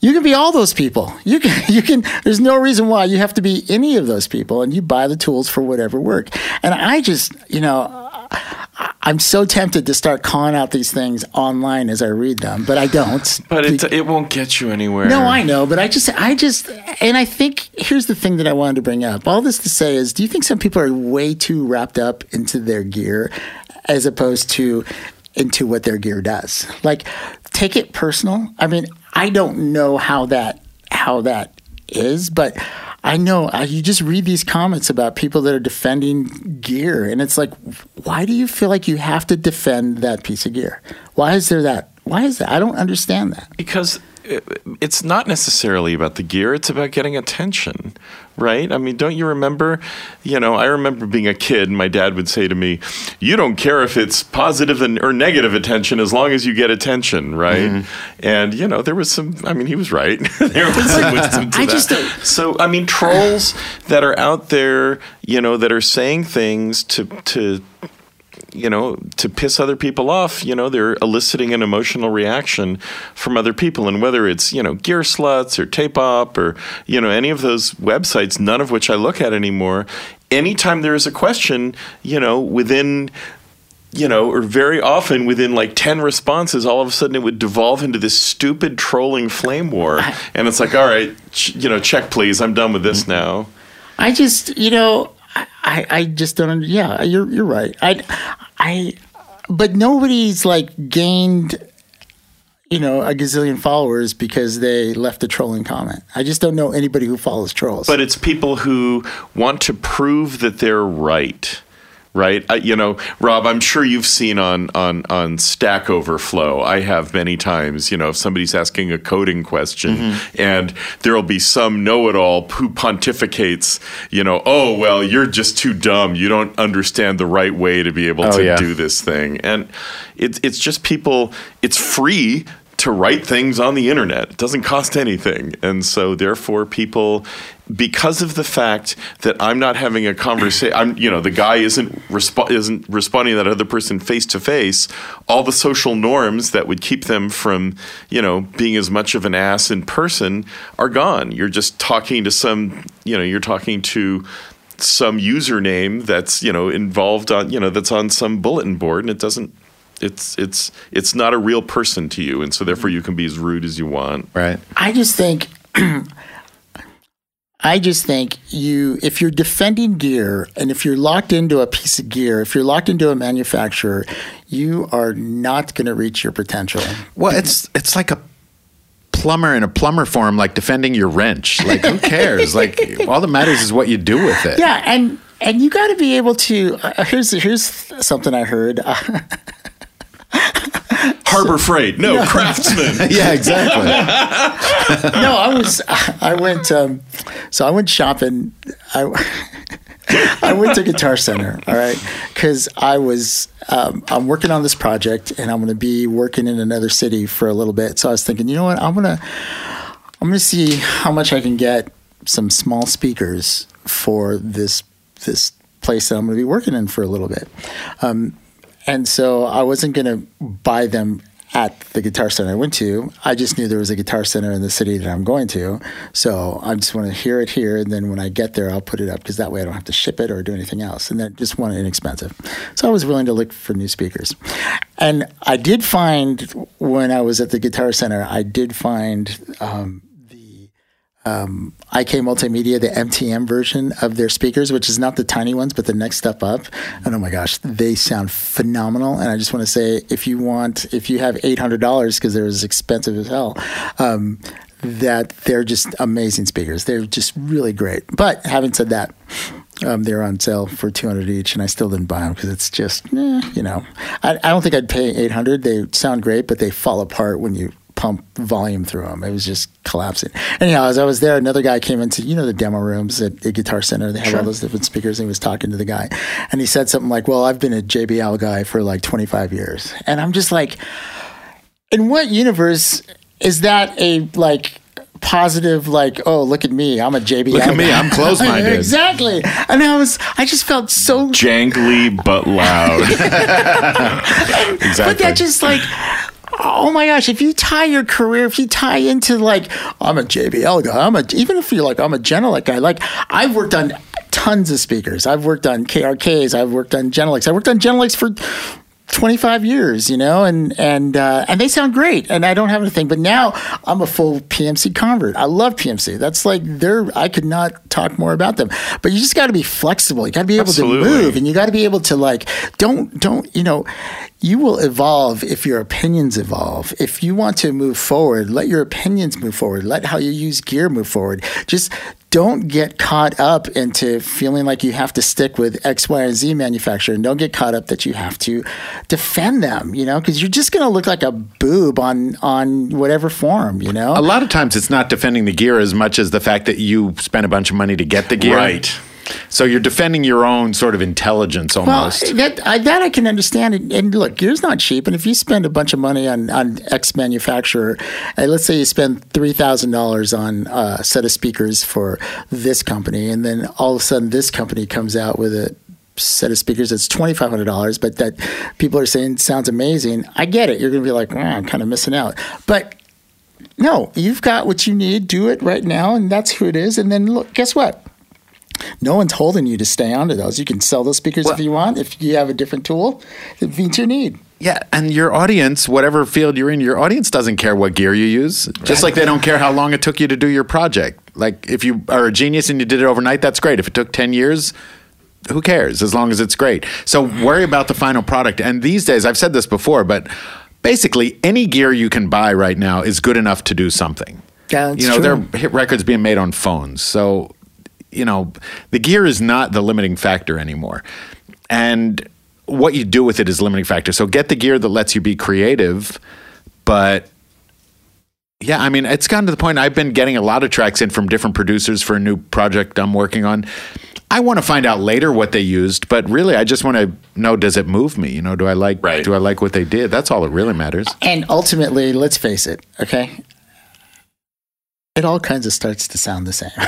Speaker 2: you can be all those people. You can, you can, there's no reason why you have to be any of those people and you buy the tools for whatever work. And I just, you know, I'm so tempted to start calling out these things online as I read them, but I don't.
Speaker 3: But it, it won't get you anywhere.
Speaker 2: No, I know, but I just, I just, and I think here's the thing that I wanted to bring up. All this to say is, do you think some people are way too wrapped up into their gear as opposed to into what their gear does? Like, take it personal. I mean, I don't know how that how that is, but I know uh, you just read these comments about people that are defending gear, and it's like, why do you feel like you have to defend that piece of gear? Why is there that? Why is that? I don't understand that.
Speaker 3: Because it's not necessarily about the gear it's about getting attention right? I mean don't you remember you know i remember being a kid and my dad would say to me you don't care if it's positive or negative attention as long as you get attention right? Mm-hmm. and you know there was some i mean he was right. There was some wisdom to I that. just so i mean trolls that are out there you know that are saying things to to you know, to piss other people off, you know, they're eliciting an emotional reaction from other people. And whether it's, you know, Gearslutz or Tape Op or, you know, any of those websites, none of which I look at anymore, anytime there is a question, you know, within you know, or very often within like 10 responses, all of a sudden it would devolve into this stupid trolling flame war. And it's like, all right, ch- you know, check please, I'm done with this mm-hmm. now.
Speaker 2: I just, you know, I, I just don't. Yeah, you're you're right. I, I, but nobody's like gained, you know, a gazillion followers because they left a trolling comment. I just don't know anybody who follows trolls.
Speaker 3: But it's people who want to prove that they're right right? I, you know, Rob, I'm sure you've seen on on on Stack Overflow. I have many times. You know, if somebody's asking a coding question, mm-hmm. and there'll be some know-it-all who pontificates. You know, oh well, you're just too dumb. You don't understand the right way to be able oh, to yeah. do this thing, and it's it's just people. It's free to write things on the internet. It doesn't cost anything. And so therefore people because of the fact that I'm not having a conversation, I'm you know the guy isn't respo- isn't responding to that other person face to face. All the social norms that would keep them from you know being as much of an ass in person are gone. You're just talking to some you know you're talking to some username that's you know involved on you know that's on some bulletin board and it doesn't it's it's it's not a real person to you and so therefore you can be as rude as you want
Speaker 5: Right.
Speaker 2: I just think I just think you if you're defending gear and if you're locked into a piece of gear, if you're locked into a manufacturer, you are not going to reach your potential.
Speaker 5: Well, it's it's like a plumber in a plumber form, like defending your wrench. Like, who cares? like, all that matters is what you do with it.
Speaker 2: Yeah, and and you got to be able to. Uh, here's here's something I heard. Uh,
Speaker 3: harbor freight no craftsman
Speaker 5: Yeah, exactly.
Speaker 2: no, I was I went um, so I went shopping. I I went to Guitar Center, all right, because I was um, I'm working on this project and I'm going to be working in another city for a little bit. So I was thinking, you know what, I'm gonna I'm gonna see how much I can get some small speakers for this this place that I'm going to be working in for a little bit. Um, and so I wasn't going to buy them at the guitar center I went to. I just knew there was a guitar center in the city that I'm going to. So I just want to hear it here. And then when I get there, I'll put it up because that way I don't have to ship it or do anything else. And then just want it inexpensive. So I was willing to look for new speakers. And I did find when I was at the guitar center, I did find um, um, IK Multimedia, the MTM version of their speakers, which is not the tiny ones, but the next step up. And oh my gosh, they sound phenomenal. And I just want to say, if you want, if you have eight hundred dollars because they're as expensive as hell, um, that they're just amazing speakers. They're just really great. But having said that. Um, they're on sale for 200 each and I still didn't buy them because it's just, eh, you know, I, I don't think I'd pay 800. They sound great, but they fall apart when you pump volume through them. It was just collapsing. Anyhow, as I was there, another guy came into you know the demo rooms at, at Guitar Center. They have all those different speakers. And he was talking to the guy, and he said something like, "Well, I've been a JBL guy for like 25 years," and I'm just like, in what universe is that a like? Positive, like, oh, look at me, I'm a JBL.
Speaker 5: Look at me. I'm close-minded.
Speaker 2: exactly, and I was, I just felt so
Speaker 3: jangly but loud
Speaker 5: exactly.
Speaker 2: But that just like, oh my gosh, if you tie your career, if you tie into like, I'm a JBL guy, I'm a, even if you're like, I'm a Genelec guy, like I've worked on tons of speakers. I've worked on KRKs, I've worked on Genelecs, I worked on Genelecs for 25 years, you know, and and uh, and they sound great, and I don't have anything. But now I'm a full PMC convert. I love PMC. That's like they're. I could not talk more about them. But you just got to be flexible. You got to be able
Speaker 3: Absolutely.
Speaker 2: to move, and you got to be able to like don't don't you know. You will evolve if your opinions evolve. If you want to move forward, let your opinions move forward. Let how you use gear move forward. Just don't get caught up into feeling like you have to stick with X, Y, and Z manufacturer, and don't get caught up that you have to defend them. You know, because you're just going to look like a boob on on whatever form. You know,
Speaker 5: a lot of times it's not defending the gear as much as the fact that you spent a bunch of money to get the gear.
Speaker 3: Right.
Speaker 5: So you're defending your own sort of intelligence
Speaker 2: Well,
Speaker 5: almost.
Speaker 2: that I, that I can understand. And, and look, gear's not cheap. And if you spend a bunch of money on on X manufacturer, uh, let's say you spend three thousand dollars on uh, a set of speakers for this company, and then all of a sudden this company comes out with a set of speakers that's twenty five hundred dollars, but that people are saying sounds amazing. I get it. You're going to be like, "Ah, I'm kind of missing out, but. No, you've got what you need. Do it right now, and that's who it is. And then look, guess what? No one's holding you to stay onto those. You can sell those speakers if you want. If you have a different tool that meets your need.
Speaker 5: Yeah, and your audience, whatever field you're in, your audience doesn't care what gear you use. Just like they don't care how long it took you to do your project. Like if you are a genius and you did it overnight, that's great. If it took 10 years, who cares as long as it's great. So worry about the final product. And these days, I've said this before, but basically any gear you can buy right now is good enough to do something.
Speaker 2: That's
Speaker 5: you know,
Speaker 2: true.
Speaker 5: there are hit records being made on phones. So, you know, the gear is not the limiting factor anymore. And what you do with it is limiting factor. So get the gear that lets you be creative, but yeah, I mean, it's gotten to the point I've been getting a lot of tracks in from different producers for a new project I'm working on. I want to find out later what they used, but really I just want to know does it move me? You know, do I like
Speaker 3: Right.
Speaker 5: do I like what they did? That's all that really matters.
Speaker 2: And ultimately, let's face it, okay? It all kinds of starts to sound the same.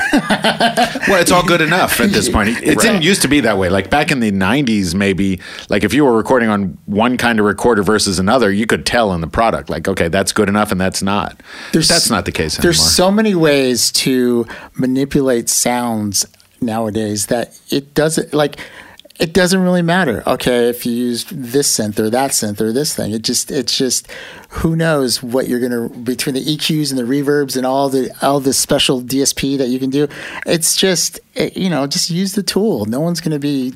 Speaker 5: Well, it's all good enough at this point. It didn't used to be that way. Like back in the 90s, maybe, like if you were recording on one kind of recorder versus another, you could tell in the product, like, okay, that's good enough and that's not.
Speaker 2: There's-
Speaker 5: that's not the case anymore.
Speaker 2: There's so many ways to manipulate sounds nowadays that it doesn't like it doesn't really matter. Okay, if you used this synth or that synth or this thing, it just it's just who knows what you're gonna between the EQs and the reverbs and all the all the special DSP that you can do. It's just it, you know just use the tool. No one's gonna be.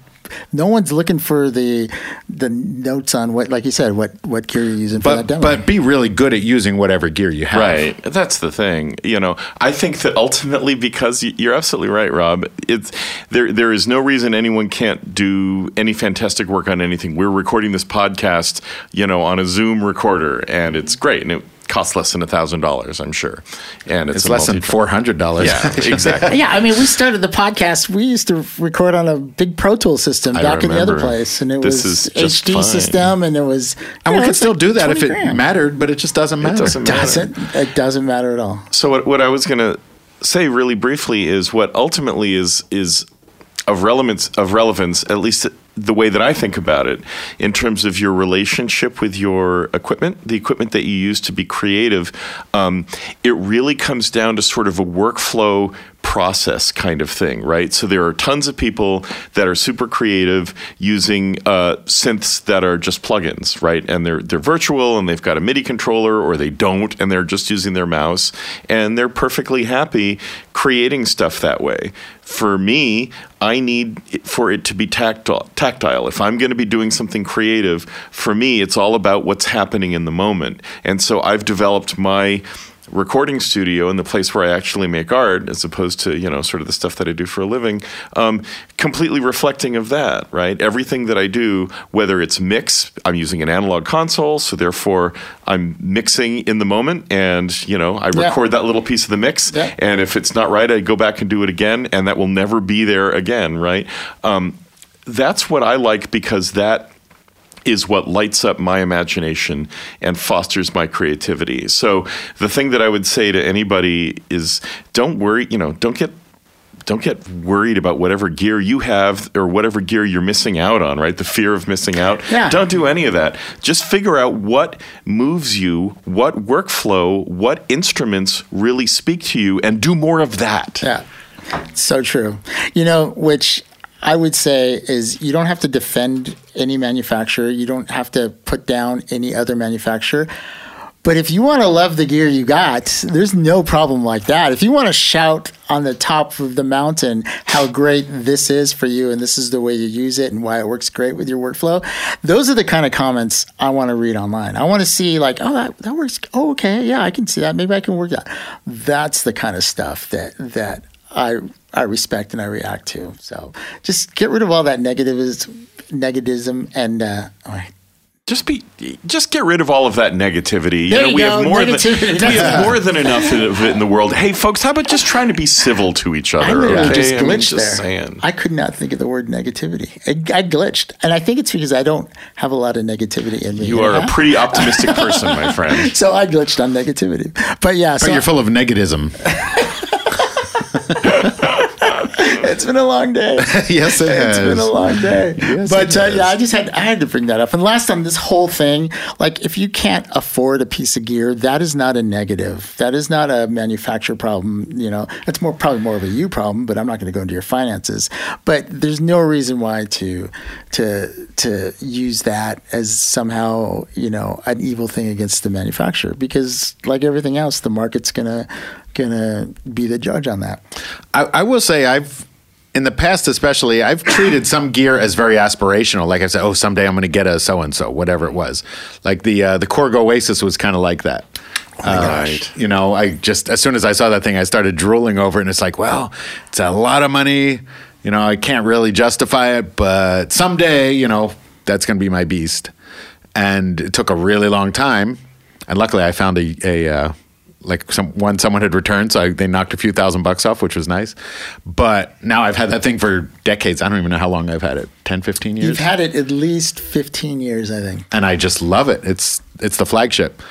Speaker 2: No one's looking for the the notes on what, like you said, what what gear you're using for that
Speaker 5: but,
Speaker 2: demo.
Speaker 5: but be really good at using whatever gear you have.
Speaker 3: Right. That's the thing. You know, I think that ultimately, because you're absolutely right, Rob. It's there. There is no reason anyone can't do any fantastic work on anything. We're recording this podcast, you know, on a Zoom recorder, and it's great, and it costs less than a thousand dollars, I'm sure. And it's,
Speaker 5: It's
Speaker 3: a
Speaker 5: less than four hundred dollars.
Speaker 3: Yeah, exactly.
Speaker 2: Yeah, I mean, we started the podcast. We used to record on a big Pro Tool system
Speaker 3: I
Speaker 2: back in the other place, and it
Speaker 3: This
Speaker 2: was
Speaker 3: is just
Speaker 2: HD
Speaker 3: fine.
Speaker 2: system, and it was.
Speaker 5: And
Speaker 2: you
Speaker 5: we could still
Speaker 2: like
Speaker 5: do that if it
Speaker 2: grand.
Speaker 5: mattered, but it just doesn't matter.
Speaker 3: doesn't matter.
Speaker 2: Doesn't it doesn't matter at all?
Speaker 3: So what, what I was going to say really briefly is what ultimately is is of relevance of relevance at least the way that I think about it in terms of your relationship with your equipment, the equipment that you use to be creative. Um, it really comes down to sort of a workflow process kind of thing, right? So there are tons of people that are super creative using uh, synths that are just plugins, right? And they're they're virtual and they've got a MIDI controller, or they don't, and they're just using their mouse, and they're perfectly happy creating stuff that way. For me, I need for it to be tactile. Tactile. If I'm going to be doing something creative, for me, it's all about what's happening in the moment. And so I've developed my recording studio and the place where I actually make art, as opposed to you know sort of the stuff that I do for a living, um, completely reflecting of that. Right, everything that I do, whether it's mix, I'm using an analog console, so therefore I'm mixing in the moment, and you know I
Speaker 2: Yeah.
Speaker 3: record that little piece of the mix,
Speaker 2: Yeah.
Speaker 3: and if it's not right, I go back and do it again, and that will never be there again. Right. Um, that's what I like because that is what lights up my imagination and fosters my creativity. So the thing that I would say to anybody is don't worry, you know, don't get don't get worried about whatever gear you have or whatever gear you're missing out on, right? The fear of missing out.
Speaker 2: Yeah.
Speaker 3: Don't do any of that. Just figure out what moves you, what workflow, what instruments really speak to you and do more of that.
Speaker 2: Yeah, so true. You know, which I would say is you don't have to defend any manufacturer. You don't have to put down any other manufacturer. But if you want to love the gear you got, there's no problem like that. If you want to shout on the top of the mountain how great this is for you and this is the way you use it and why it works great with your workflow, those are the kind of comments I want to read online. I want to see like, oh, that, that works. Oh, okay, yeah, I can see that. Maybe I can work that. That's the kind of stuff that that I I respect and I react to. So just get rid of all that negativism, negativism, and uh, oh, wait.
Speaker 3: just be just get rid of all of that negativity.
Speaker 2: There
Speaker 3: you know,
Speaker 2: you
Speaker 3: we
Speaker 2: go,
Speaker 3: have more
Speaker 2: negativity.
Speaker 3: than we have more than enough of it in the world. Hey, folks, how about just trying to be civil to each other?
Speaker 2: I
Speaker 3: okay?
Speaker 2: just
Speaker 3: I mean,
Speaker 2: glitched
Speaker 3: just
Speaker 2: there.
Speaker 3: saying.
Speaker 2: I could not think of the word negativity. I, I glitched, and I think it's because I don't have a lot of negativity in me.
Speaker 3: you are a pretty optimistic person, my friend.
Speaker 2: so I glitched on negativity. But yeah,
Speaker 5: But
Speaker 2: so
Speaker 5: you're full of negativism.
Speaker 2: it's been a long day.
Speaker 5: yes, it
Speaker 2: It's been a long day.
Speaker 5: Yes,
Speaker 2: but uh, yeah, I just had I had to bring that up. And last time, this whole thing, like if you can't afford a piece of gear, that is not a negative. That is not a manufacturer problem. You know, it's more probably more of a you problem. But I'm not going to go into your finances. But there's no reason why to to to use that as somehow you know an evil thing against the manufacturer because like everything else, the market's gonna gonna be the judge on that.
Speaker 5: I, I will say I've in the past especially I've treated some gear as very aspirational. Like I said, oh someday I'm going to get a so and so, whatever it was. Like the uh, the Korg OASYS was kind of like that.
Speaker 3: Right.
Speaker 5: You know, I just as soon as I saw that thing, I started drooling over it, and it's like, well, it's a lot of money. You know, I can't really justify it, but someday, you know, that's going to be my beast. And it took a really long time, and luckily, I found a, a uh, like some one someone had returned, so I, they knocked a few thousand bucks off, which was nice. But now I've had that thing for decades. I don't even know how long I've had it 10, 15 years.
Speaker 2: You've had it at least 15 years, I think.
Speaker 5: and I just love it. It's it's the flagship.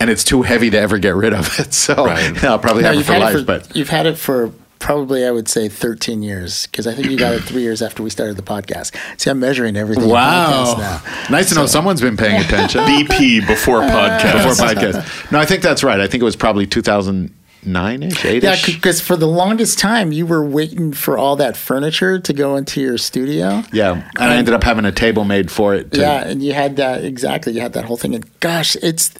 Speaker 5: and it's too heavy to ever get rid of it. So
Speaker 3: Right.
Speaker 5: I'll probably
Speaker 2: No,
Speaker 5: have it for life.
Speaker 2: it for,
Speaker 5: but
Speaker 2: you've had it for probably I would say 13 years because I think you got it three years after we started the podcast. See, I'm measuring everything.
Speaker 5: wow,
Speaker 2: podcasts now.
Speaker 5: nice to know someone's been paying attention
Speaker 3: BP before uh, podcast.
Speaker 5: before podcast. No, I think that's right. I think it was probably 2009 ish, 8
Speaker 2: Yeah, because for the longest time you were waiting for all that furniture to go into your studio.
Speaker 5: Yeah, and I ended up having a table made for it. To,
Speaker 2: Yeah, and you had that exactly. You had that whole thing, and gosh, it's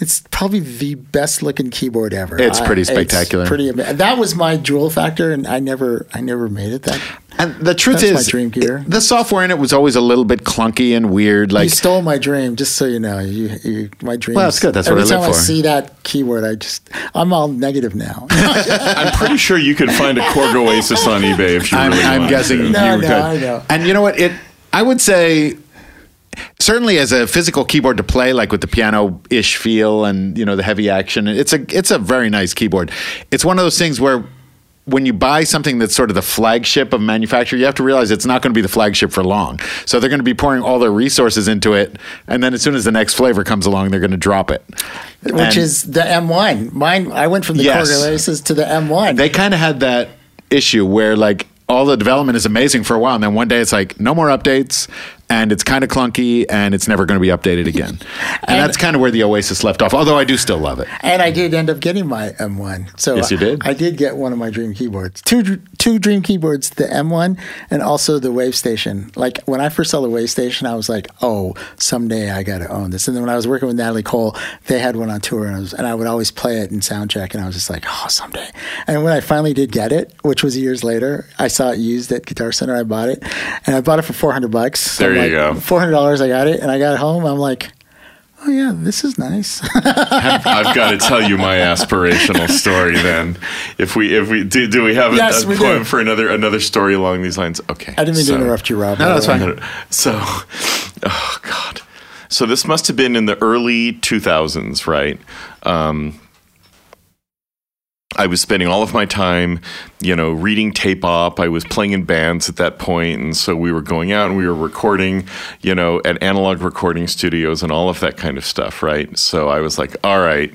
Speaker 2: it's probably the best looking keyboard ever.
Speaker 5: It's pretty
Speaker 2: I-
Speaker 5: spectacular.
Speaker 2: pretty ama- That was my jewel factor, and I never I never made it that.
Speaker 5: And the truth
Speaker 2: That's my
Speaker 5: is,
Speaker 2: dream gear.
Speaker 5: the software in it was always a little bit clunky and weird. Like
Speaker 2: you stole my dream, just so you know. You, you my dream.
Speaker 5: Well, that's good. That's what
Speaker 2: Every
Speaker 5: I live
Speaker 2: time
Speaker 5: for.
Speaker 2: I see that keyword, I just I'm all negative now.
Speaker 3: I'm pretty sure you could find a Korg OASYS on eBay if you
Speaker 5: I'm,
Speaker 3: really
Speaker 5: I'm guessing
Speaker 3: to.
Speaker 2: No,
Speaker 5: you
Speaker 2: no,
Speaker 5: could.
Speaker 2: I know.
Speaker 5: And you know what? It. I would say. Certainly, as a physical keyboard to play, like with the piano-ish feel and you know the heavy action, it's a it's a very nice keyboard. It's one of those things where when you buy something that's sort of the flagship of manufacturer, you have to realize it's not going to be the flagship for long. So they're going to be pouring all their resources into it, and then as soon as the next flavor comes along, they're going to drop it.
Speaker 2: Which
Speaker 5: And-
Speaker 2: is the M1. Mine. I went from the
Speaker 5: Yes.
Speaker 2: Korg to the M1.
Speaker 5: they kind of had that issue where like all the development is amazing for a while and then one day it's like no more updates and it's kind of clunky and it's never going to be updated again and, that's kind of where the OASYS left off although i do still love it
Speaker 2: And I did end up getting my M1. So
Speaker 5: Yes, you did?
Speaker 2: I, did get one of my dream keyboards. Two two dream keyboards, the M1 and also the Wave Station. Like when I first saw the Wave Station, I was like, "Oh, someday I got to own this." And then when I was working with Natalie Cole, they had one on tour and I was and I would always play it in soundcheck and I was just like, "Oh, someday." And when I finally did get it, which was years later, I saw it used at Guitar Center. I bought it. And I bought it for 400 bucks.
Speaker 3: There you
Speaker 2: like,
Speaker 3: go.
Speaker 2: $400 I got it and I got it home. I'm like, "Oh yeah, this is nice."
Speaker 3: I've got to tell you my aspirational story. Then, if we if we do, do we have a,
Speaker 2: Yes,
Speaker 3: a
Speaker 2: we
Speaker 3: poem
Speaker 2: do.
Speaker 3: for another another story along these lines? Okay,
Speaker 2: I didn't mean
Speaker 3: so-
Speaker 2: to interrupt you, Rob.
Speaker 5: No, that's
Speaker 2: the way.
Speaker 5: fine.
Speaker 3: So, oh god. So this must have been in the early 2000s, right? Um, I was spending all of my time, you know, reading tape op. I was playing in bands at that point, and so we were going out and we were recording, you know, at analog recording studios and all of that kind of stuff, right? So I was like, all right,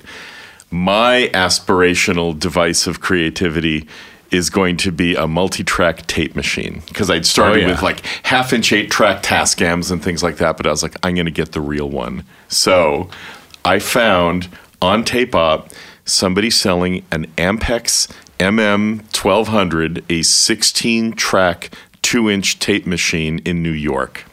Speaker 3: my aspirational device of creativity is going to be a multi-track tape machine because I'd started
Speaker 5: Oh, yeah.
Speaker 3: with like half-inch eight-track Tascams and things like that, but I was like, I'm going to get the real one. So I found on Tape Op somebody selling an Ampex MM 1200, a 16-track two-inch tape machine in New York,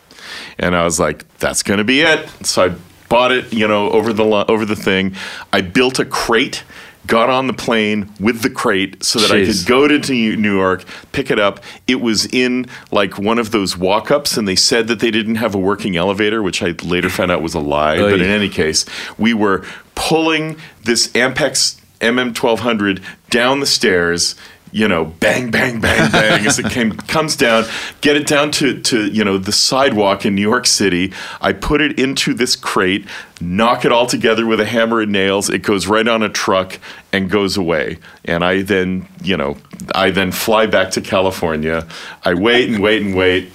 Speaker 3: and I was like, that's going to be it. So I bought it, you know, over the over the thing. I built a crate. Got on the plane with the crate so that I could go to New York, pick it up. It was in like one of those walk ups, and they said that they didn't have a working elevator, which I later found out was a lie. But in any case, we were pulling this Ampex MM1200 down the stairs. You know, bang, bang, bang, bang, as it came comes down. Get it down to to you know the sidewalk in New York City. I put it into this crate, knock it all together with a hammer and nails. It goes right on a truck and goes away. And I then you know I then fly back to California. I wait and wait and wait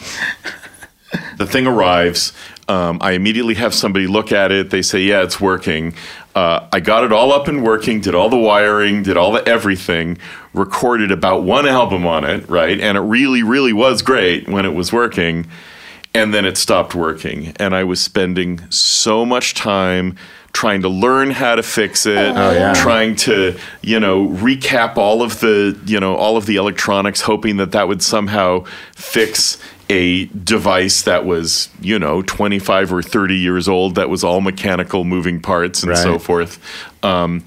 Speaker 3: the thing arrives. Um, I immediately have somebody look at it. They say, "Yeah, it's working." Uh, I got it all up and working. Did all the wiring. Did all the everything. Recorded about one album on it, right? And it really, really was great when it was working. And then it stopped working, and I was spending so much time trying to learn how to fix it,
Speaker 5: yeah.
Speaker 3: trying to, you know, recap all of the, you know, all of the electronics, hoping that that would somehow fix a device that was, you know, 25 or 30 years old that was all mechanical moving parts and so forth. Um,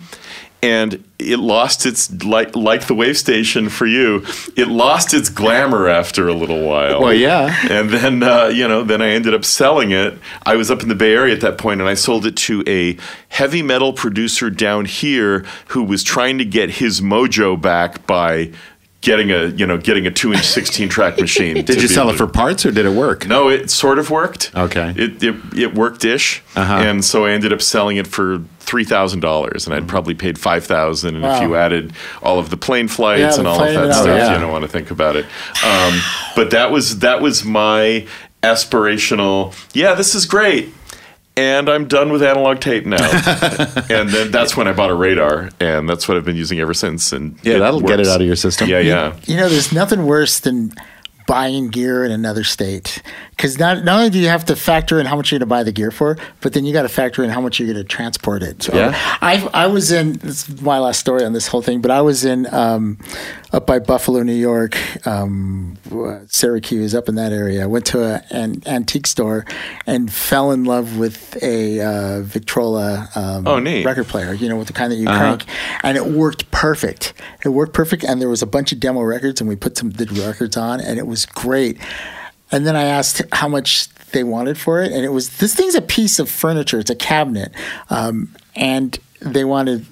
Speaker 3: and it lost its like like the wave station for you. It lost its glamour after a little while.
Speaker 5: Well, yeah.
Speaker 3: And then uh, you know, then I ended up selling it. I was up in the Bay Area at that point, and I sold it to a heavy metal producer down here who was trying to get his mojo back by getting a you know getting a two inch sixteen track machine.
Speaker 5: did you sell it for parts or did it work
Speaker 3: No, it sort of worked.
Speaker 5: Okay.
Speaker 3: It it, it worked ish,
Speaker 5: Uh-huh.
Speaker 3: and so I ended up selling it for three thousand dollars, and I'd probably paid five thousand. And if you added all of the plane flights
Speaker 2: Yeah,
Speaker 3: and all of that stuff,
Speaker 5: that.
Speaker 3: you don't want to think about it. Um, but that was that was my aspirational. Yeah, this is great. And I'm done with analog tape now. and then that's when I bought a radar, and that's what I've been using ever since. And
Speaker 5: Yeah, that'll get it out of your system.
Speaker 3: Yeah, yeah.
Speaker 2: You know, there's nothing worse than buying gear in another state because not, not only do you have to factor in how much you're going to buy the gear for, but then you got to factor in how much you're going to transport it. So
Speaker 5: Yeah.
Speaker 2: I I was in this is my last story on this whole thing, but I was in um, up by Buffalo, New York, um, Syracuse, up in that area. I went to a, an antique store and fell in love with a uh, Victrola um,
Speaker 3: Oh, neat.
Speaker 2: record player. You know, with the kind that you crank, and it worked perfect. It worked perfect, and there was a bunch of demo records, and we put some the records on, and it was great. And then I asked how much they wanted for it, and it was this thing's a piece of furniture. It's a cabinet, um, and they wanted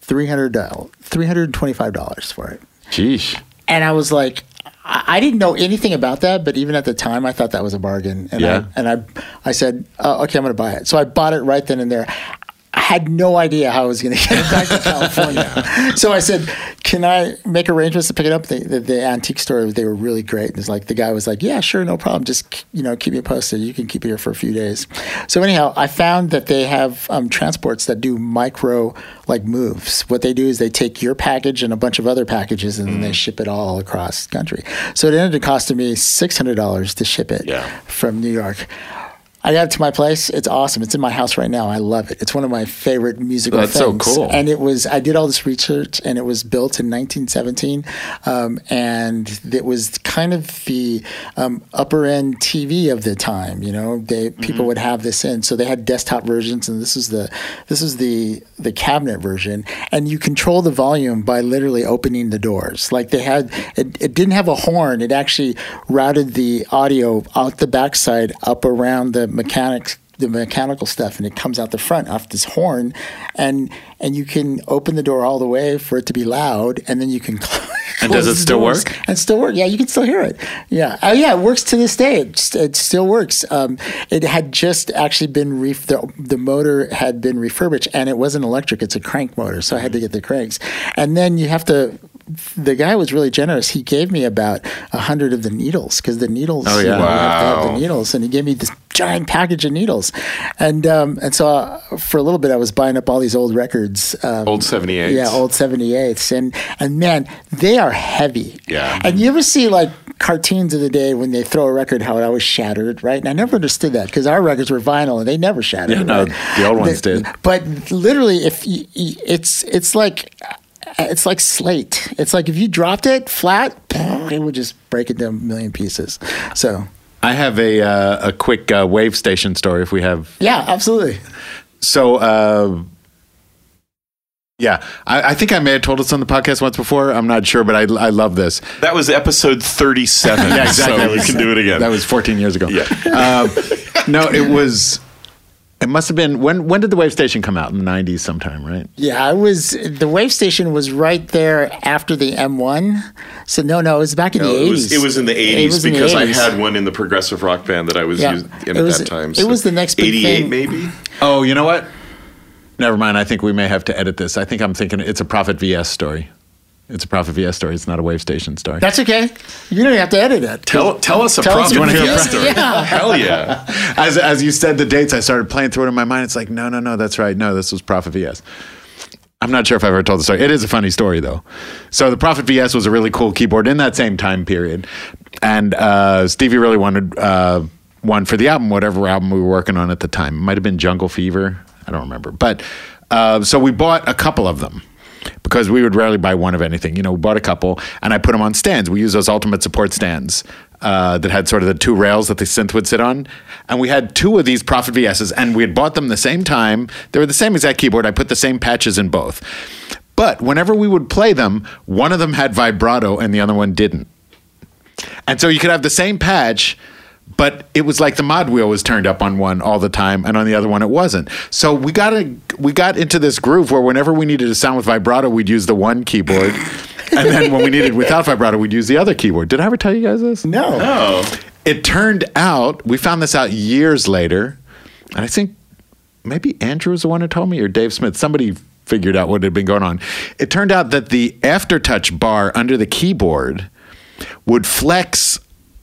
Speaker 2: three hundred three hundred twenty five dollars for it.
Speaker 5: Sheesh.
Speaker 2: And I was like, I I didn't know anything about that, but even at the time, I thought that was a bargain. And
Speaker 5: Yeah.
Speaker 2: I, and I, I said, oh, okay, I'm going to buy it. So I bought it right then and there. I had no idea how I was going to get it back to California. so I said, "Can I make arrangements to pick it up?" The, the, the antique store they were really great. And it's like the guy was like, "Yeah, sure, no problem. Just you know, keep me posted. You can keep it here for a few days." So anyhow, I found that they have um, transports that do micro like moves. What they do is they take your package and a bunch of other packages, and then they ship it all across the country. So it ended up costing me six hundred dollars to ship it
Speaker 3: Yeah.
Speaker 2: from New York. I got it to my place. It's awesome. It's in my house right now. I love it. It's one of my favorite musical
Speaker 5: That's so
Speaker 2: things.
Speaker 5: cool.
Speaker 2: And it was. I did all this research, and it was built in 1917, um, and it was kind of the um, upper end TV of the time. You know, they people would have this in. So they had desktop versions, and this is the this is the the cabinet version, and you control the volume by literally opening the doors. Like they had, it, it didn't have a horn. It actually routed the audio out the backside up around the mechanics the mechanical stuff and it comes out the front off this horn and and you can open the door all the way for it to be loud and then you can close
Speaker 5: And does it still
Speaker 2: doors
Speaker 5: work?
Speaker 2: and still work. Yeah you can still hear it. Yeah. Oh yeah it works to this day. It, st- it still works. Um, it had just actually been ref- the, the motor had been refurbished and it wasn't electric it's a crank motor so i had to get the cranks. And then you have to the guy was really generous. He gave me about a hundred of the needles because the needles.
Speaker 5: Oh, yeah.
Speaker 2: you know, you have to have the needles, and he gave me this giant package of needles, and um, and so uh, for a little bit I was buying up all these old records. Um,
Speaker 3: Old 78s.
Speaker 2: Yeah, old 78s. And and man, they are heavy.
Speaker 3: Yeah.
Speaker 2: And you ever see like cartoons of the day when they throw a record how it always shattered, right? And I never understood that because our records were vinyl and they never shattered.
Speaker 5: Yeah, no,
Speaker 2: right?
Speaker 5: the old ones
Speaker 2: They-
Speaker 5: did.
Speaker 2: But literally if you, you- it's it's like it's like slate. It's like if you dropped it flat, it would just break into a million pieces. So,
Speaker 5: I have a uh, a quick uh, Wavestation story. If we have
Speaker 2: yeah, absolutely.
Speaker 5: so. Uh, yeah, I, I think I may have told us on the podcast once before. I'm not sure, but I, I love this.
Speaker 3: That was episode 37.
Speaker 5: Yeah, exactly.
Speaker 3: So we can do it again.
Speaker 5: That was 14 years ago.
Speaker 3: Yeah.
Speaker 5: Um, no, it was. It must have been when. When did the Wavestation come out? In the 90s, sometime, right?
Speaker 2: Yeah, I was the Wavestation was right there after the M1. So no, no, it was back in
Speaker 3: No,
Speaker 2: the
Speaker 3: it
Speaker 2: 80s.
Speaker 3: was, it was in the 80s
Speaker 2: was in the
Speaker 3: because I had one in the progressive rock band that I was
Speaker 2: Yeah.
Speaker 3: using in at
Speaker 2: was-
Speaker 3: that time.
Speaker 2: it was the next big
Speaker 3: 88
Speaker 2: thing.
Speaker 3: maybe.
Speaker 5: Oh, you know what? Never mind. I think we may have to edit this. I think I'm thinking it's a Prophet VS story. It's a Prophet VS story. It's not a Wavestation story.
Speaker 2: That's okay. You don't have to edit it.
Speaker 3: Tell, tell us a
Speaker 2: Tell us
Speaker 3: prophet
Speaker 2: what it
Speaker 3: VS
Speaker 2: is.
Speaker 3: story.
Speaker 2: Yeah.
Speaker 3: Hell yeah.
Speaker 5: as as you said the dates, I started playing through it in my mind. It's like, no, no, no, that's right. No, this was Prophet VS. I'm not sure if I've ever told the story. It is a funny story though. So the Prophet VS was a really cool keyboard in that same time period, and uh, Stevie really wanted uh, one for the album, whatever album we were working on at the time. It might have been Jungle Fever. I don't remember, but uh, so we bought a couple of them because we would rarely buy one of anything. You know, we bought a couple, and I put them on stands. We use those ultimate support stands uh, that had sort of the two rails that the synth would sit on, and we had two of these Prophet VSs, and we had bought them the same time. They were the same exact keyboard. I put the same patches in both, but whenever we would play them, one of them had vibrato and the other one didn't. And so you could have the same patch, but it was like the mod wheel was turned up on one all the time, and on the other one it wasn't. So we got a, we got into this groove where whenever we needed a sound with vibrato, we'd use the one keyboard, and then when we needed without vibrato, we'd use the other keyboard. Did I ever tell you guys this?
Speaker 2: No.
Speaker 3: Oh.
Speaker 5: It turned out we found this out years later, and I think maybe Andrew was the one who told me, or Dave Smith. Somebody figured out what had been going on. It turned out that the aftertouch bar under the keyboard would flex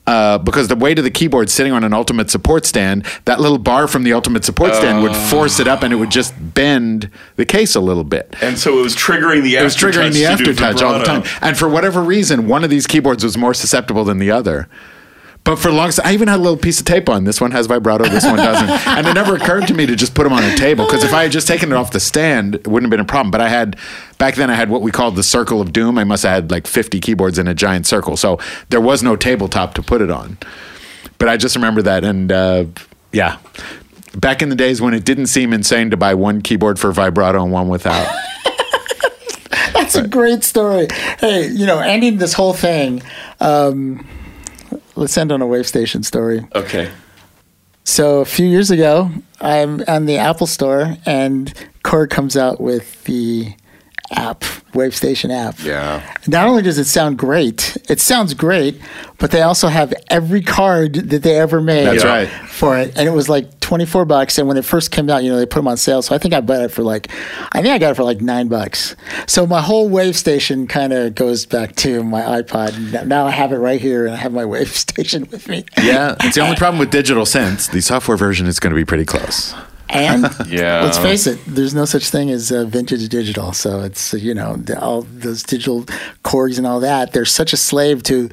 Speaker 5: uh, because the weight of the keyboard sitting on an ultimate support stand, that little bar from the ultimate support stand would force it up and it would just bend the case a little bit.
Speaker 3: And so it was triggering the
Speaker 5: It was triggering the aftertouch all the time. And for whatever reason, one of these keyboards was more susceptible than the other. But for long, I even had a little piece of tape on. This one has vibrato, this one doesn't. and it never occurred to me to just put them on a table because if I had just taken it off the stand, it wouldn't have been a problem. But I had back then, I had what we called the circle of doom. I must have had like 50 keyboards in a giant circle, so there was no tabletop to put it on. But I just remember that, and uh, yeah, back in the days when it didn't seem insane to buy one keyboard for vibrato and one without.
Speaker 2: That's a great story. Hey, you know, ending this whole thing, um, let's end on a Wavestation story.
Speaker 3: Okay.
Speaker 2: So a few years ago, I'm on the Apple Store, and Korg comes out with the app, Wavestation app.
Speaker 3: Yeah.
Speaker 2: Not only does it sound great, it sounds great, but they also have every card that they ever made.
Speaker 5: That's right.
Speaker 2: For it, and it was like twenty four bucks. And when it first came out, you know, they put them on sale. So I think I bought it for like, I think I got it for like nine bucks. So my whole Wavestation kind of goes back to my iPod. Now I have it right here, and I have my Wavestation with me.
Speaker 5: Yeah, it's the only problem with digital synths. The software version is going to be pretty close.
Speaker 2: And
Speaker 3: Yeah.
Speaker 2: let's face it, there's no such thing as uh, vintage digital. So it's uh, you know the, all those digital Korgs and all that. They're such a slave to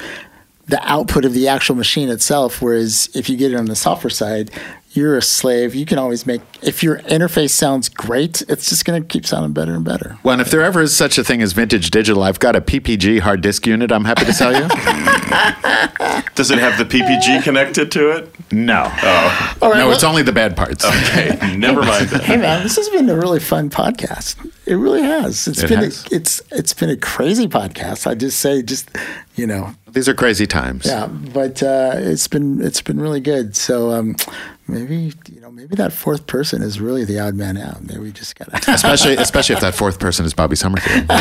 Speaker 2: the output of the actual machine itself. Whereas if you get it on the software side, you're a slave. You can always make if your interface sounds great, it's just going to keep sounding better and better.
Speaker 5: Well, and if there ever is such a thing as vintage digital, I've got a PPG hard disk unit. I'm happy to sell you.
Speaker 3: Does it have the PPG connected to it?
Speaker 5: no,
Speaker 2: All right,
Speaker 5: no,
Speaker 2: well-
Speaker 5: it's only the bad parts.
Speaker 3: Okay, never mind that.
Speaker 2: Hey man, this has been a really fun podcast. It really has. It's
Speaker 5: It
Speaker 2: been
Speaker 5: has.
Speaker 2: A, it's it's been a crazy podcast. I just say just you know
Speaker 5: These are crazy times.
Speaker 2: Yeah, but uh, it's been it's been really good. So um, maybe you know maybe that fourth person is really the odd man out. Maybe we just gotta.
Speaker 5: Especially, especially if that fourth person is Bobby Summerfield.
Speaker 2: no,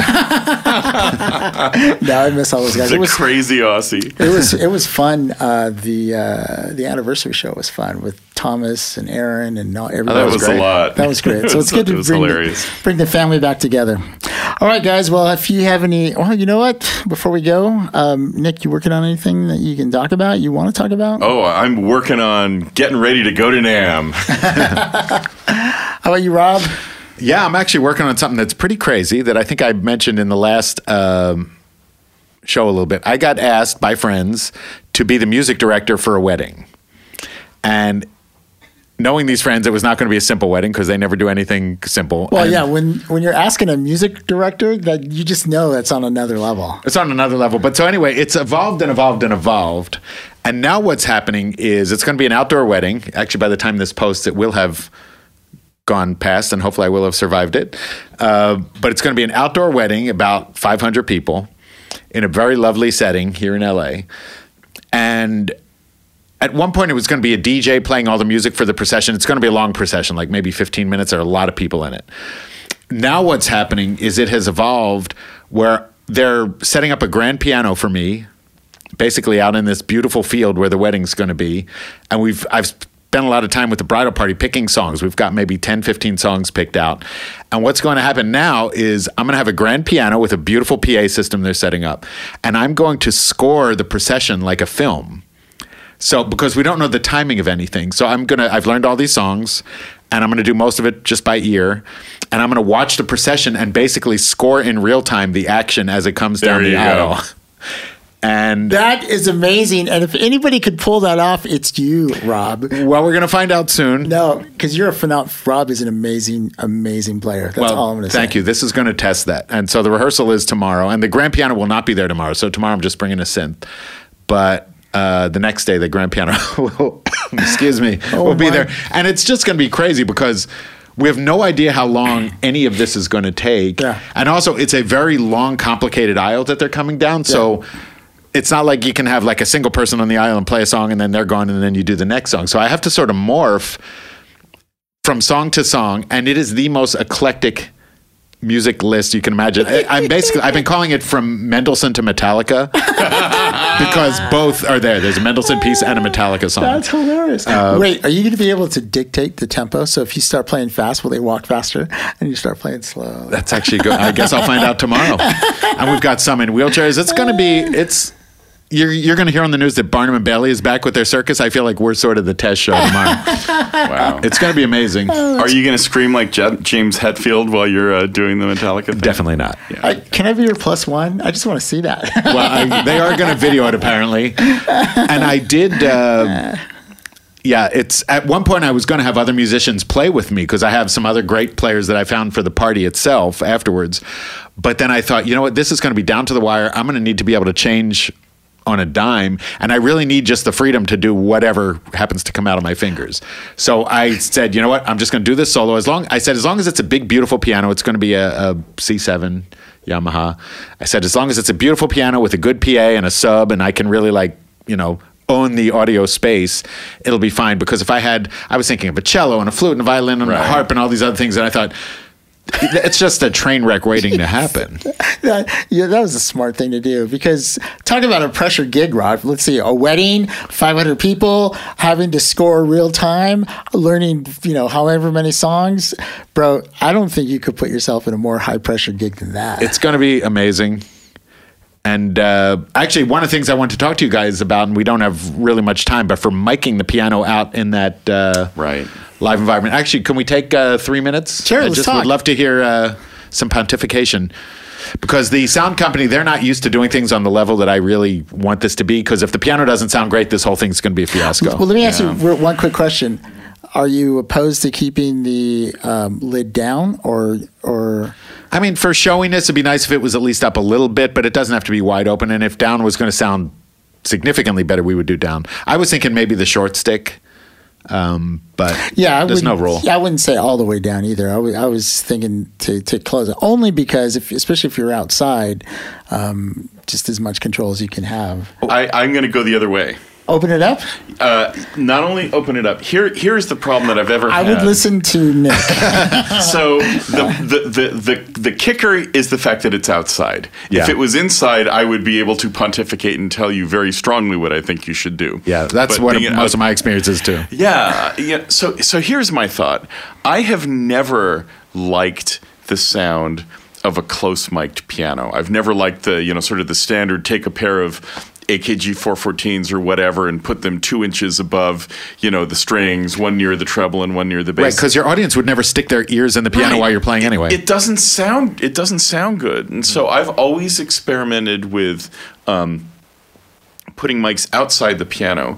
Speaker 2: I miss all those guys.
Speaker 3: The
Speaker 2: It was
Speaker 3: crazy Aussie.
Speaker 2: it was it was fun. Uh, the uh, the anniversary show was fun with Thomas and Aaron and all, everybody.
Speaker 3: that was a
Speaker 2: great.
Speaker 3: lot.
Speaker 2: That was great.
Speaker 3: It
Speaker 2: So
Speaker 3: was-
Speaker 2: it's good to
Speaker 3: was
Speaker 2: bring
Speaker 3: hilarious.
Speaker 2: the, bring the family back together. All right, guys. Well, if you have any, well, you know what? Before we go, um, Nick, you working on anything that you can talk about? You want to talk about?
Speaker 3: Oh, I'm working on getting ready to go to NAMM.
Speaker 2: How about you, Rob?
Speaker 5: yeah, I'm actually working on something that's pretty crazy that I think I mentioned in the last um, show a little bit. I got asked by friends to be the music director for a wedding, and knowing these friends, it was not going to be a simple wedding because they never do anything simple.
Speaker 2: Well,
Speaker 5: And-
Speaker 2: yeah, when when you're asking a music director, that you just know that's on another level.
Speaker 5: It's on another level. But so anyway, it's evolved and evolved and evolved. And now what's happening is it's going to be an outdoor wedding. Actually, by the time this posts, it will have gone past, and hopefully I will have survived it. Uh, but it's going to be an outdoor wedding, about 500 people, in a very lovely setting here in LA. And at one point, it was going to be a DJ playing all the music for the procession. It's going to be a long procession, like maybe 15 minutes. Are a lot of people in it. Now, what's happening is it has evolved where they're setting up a grand piano for me, basically out in this beautiful field where the wedding's going to be. And we've I've spent a lot of time with the bridal party picking songs. We've got maybe 10, 15 songs picked out. And what's going to happen now is I'm going to have a grand piano with a beautiful PA system they're setting up. And I'm going to score the procession like a film. So because we don't know the timing of anything, so I'm gonna I've learned all these songs, and I'm gonna do most of it just by ear, and I'm gonna watch the procession and basically score in real time the action as it comes
Speaker 3: There
Speaker 5: down the aisle. And
Speaker 2: That is amazing. And if anybody could pull that off, it's you, Rob.
Speaker 5: well, we're gonna find out soon.
Speaker 2: No, because you're a phenomenal. Rob is an amazing, amazing player. That's all I'm going to say.
Speaker 5: thank you. This is going to test that. And so the rehearsal is tomorrow, and the grand piano will not be there tomorrow. So tomorrow I'm just bringing a synth, but uh, the next day the grand piano will, excuse me, will be
Speaker 2: Oh my.
Speaker 5: there, and it's just going to be crazy because. We have no idea how long any of this is going to take.
Speaker 2: Yeah.
Speaker 5: And also, it's a very long, complicated aisle that they're coming down. So it's not like you can have like a single person on the island and play a song and then they're gone and then you do the next song. So I have to sort of morph from song to song, and it is the most eclectic music list you can imagine. I, I'm basically I've been calling it from Mendelssohn to Metallica because both are there. There's a Mendelssohn piece and a Metallica song.
Speaker 2: That's hilarious.
Speaker 5: Uh,
Speaker 2: Wait, are you going to be able to dictate the tempo? So if you start playing fast, will they walk faster? And you start playing slow?
Speaker 5: That's actually good. I guess I'll find out tomorrow. And we've got some in wheelchairs. It's going to be it's you're you're going to hear on the news that Barnum and Bailey is back with their circus. I feel like we're sort of the test show tomorrow.
Speaker 3: Wow.
Speaker 5: it's going to be amazing.
Speaker 3: Are you going to scream like Je- James Hetfield while you're uh, doing the Metallica thing?
Speaker 5: Definitely not.
Speaker 2: I, can I be your plus one? I just want to see that.
Speaker 5: Well, I, they are going to video it apparently, and I did. Uh, yeah, it's at one point I was going to have other musicians play with me because I have some other great players that I found for the party itself afterwards. But then I thought, you know what, this is going to be down to the wire. I'm going to need to be able to change on a dime, and I really need just the freedom to do whatever happens to come out of my fingers. So I said, you know what, I'm just going to do this solo. As long I said, as long as it's a big, beautiful piano, it's going to be a, a C7 Yamaha. I said, as long as it's a beautiful piano with a good PA and a sub, and I can really like, you know, own the audio space, it'll be fine. Because if I had, I was thinking of a cello and a flute and a violin and a harp and all these other things, and I thought. It's just a train wreck waiting to happen.
Speaker 2: that, yeah, that was a smart thing to do because talk about a pressure gig, Rob. Let's see, a wedding, 500 people, having to score real time, learning, you know, however many songs. Bro, I don't think you could put yourself in a more high pressure gig than that.
Speaker 5: It's going to be amazing. And uh, actually, one of the things I want to talk to you guys about, and we don't have really much time, but for miking the piano out in that uh,
Speaker 3: Right.
Speaker 5: live environment. Actually, can we take uh, three minutes?
Speaker 2: Sure,
Speaker 5: I
Speaker 2: let's
Speaker 5: just
Speaker 2: talk.
Speaker 5: would love to hear uh, some pontification. Because the sound company, they're not used to doing things on the level that I really want this to be. Because if the piano doesn't sound great, this whole thing's going to be a fiasco.
Speaker 2: well, let me ask you one quick question. Are you opposed to keeping the um, lid down or, or,
Speaker 5: I mean, for showiness, it'd be nice if it was at least up a little bit, but it doesn't have to be wide open. And if down was going to sound significantly better, we would do down. I was thinking maybe the short stick, um, but
Speaker 2: Yeah, I
Speaker 5: there's no rule.
Speaker 2: Yeah, I wouldn't say all the way down either. I was, was thinking to, to close it only because, if, especially if you're outside, um, just as much control as you can have.
Speaker 3: I, I'm going to go the other way.
Speaker 2: Open it up.
Speaker 3: Uh, not only open it up. Here, here's the problem that I've ever
Speaker 2: I
Speaker 3: had.
Speaker 2: would listen to Nick.
Speaker 3: So the, the, the, the, the kicker is the fact that it's outside.
Speaker 5: Yeah.
Speaker 3: If it was inside, I would be able to pontificate and tell you very strongly what I think you should do.
Speaker 5: Yeah, that's
Speaker 3: But
Speaker 5: what
Speaker 3: being
Speaker 5: most
Speaker 3: out-
Speaker 5: of my experience is too.
Speaker 3: Yeah, yeah. So so here's my thought. I have never liked the sound of a close mic'd piano. I've never liked the, you know, sort of the standard take a pair of AKG 414s or whatever and put them two inches above, you know, the strings, one near the treble and one near the bass.
Speaker 5: Right, because your audience would never stick their ears in the piano
Speaker 3: Right.
Speaker 5: while you're playing anyway.
Speaker 3: It doesn't sound it doesn't sound good, and so I've always experimented with. Um, Putting mics outside the piano,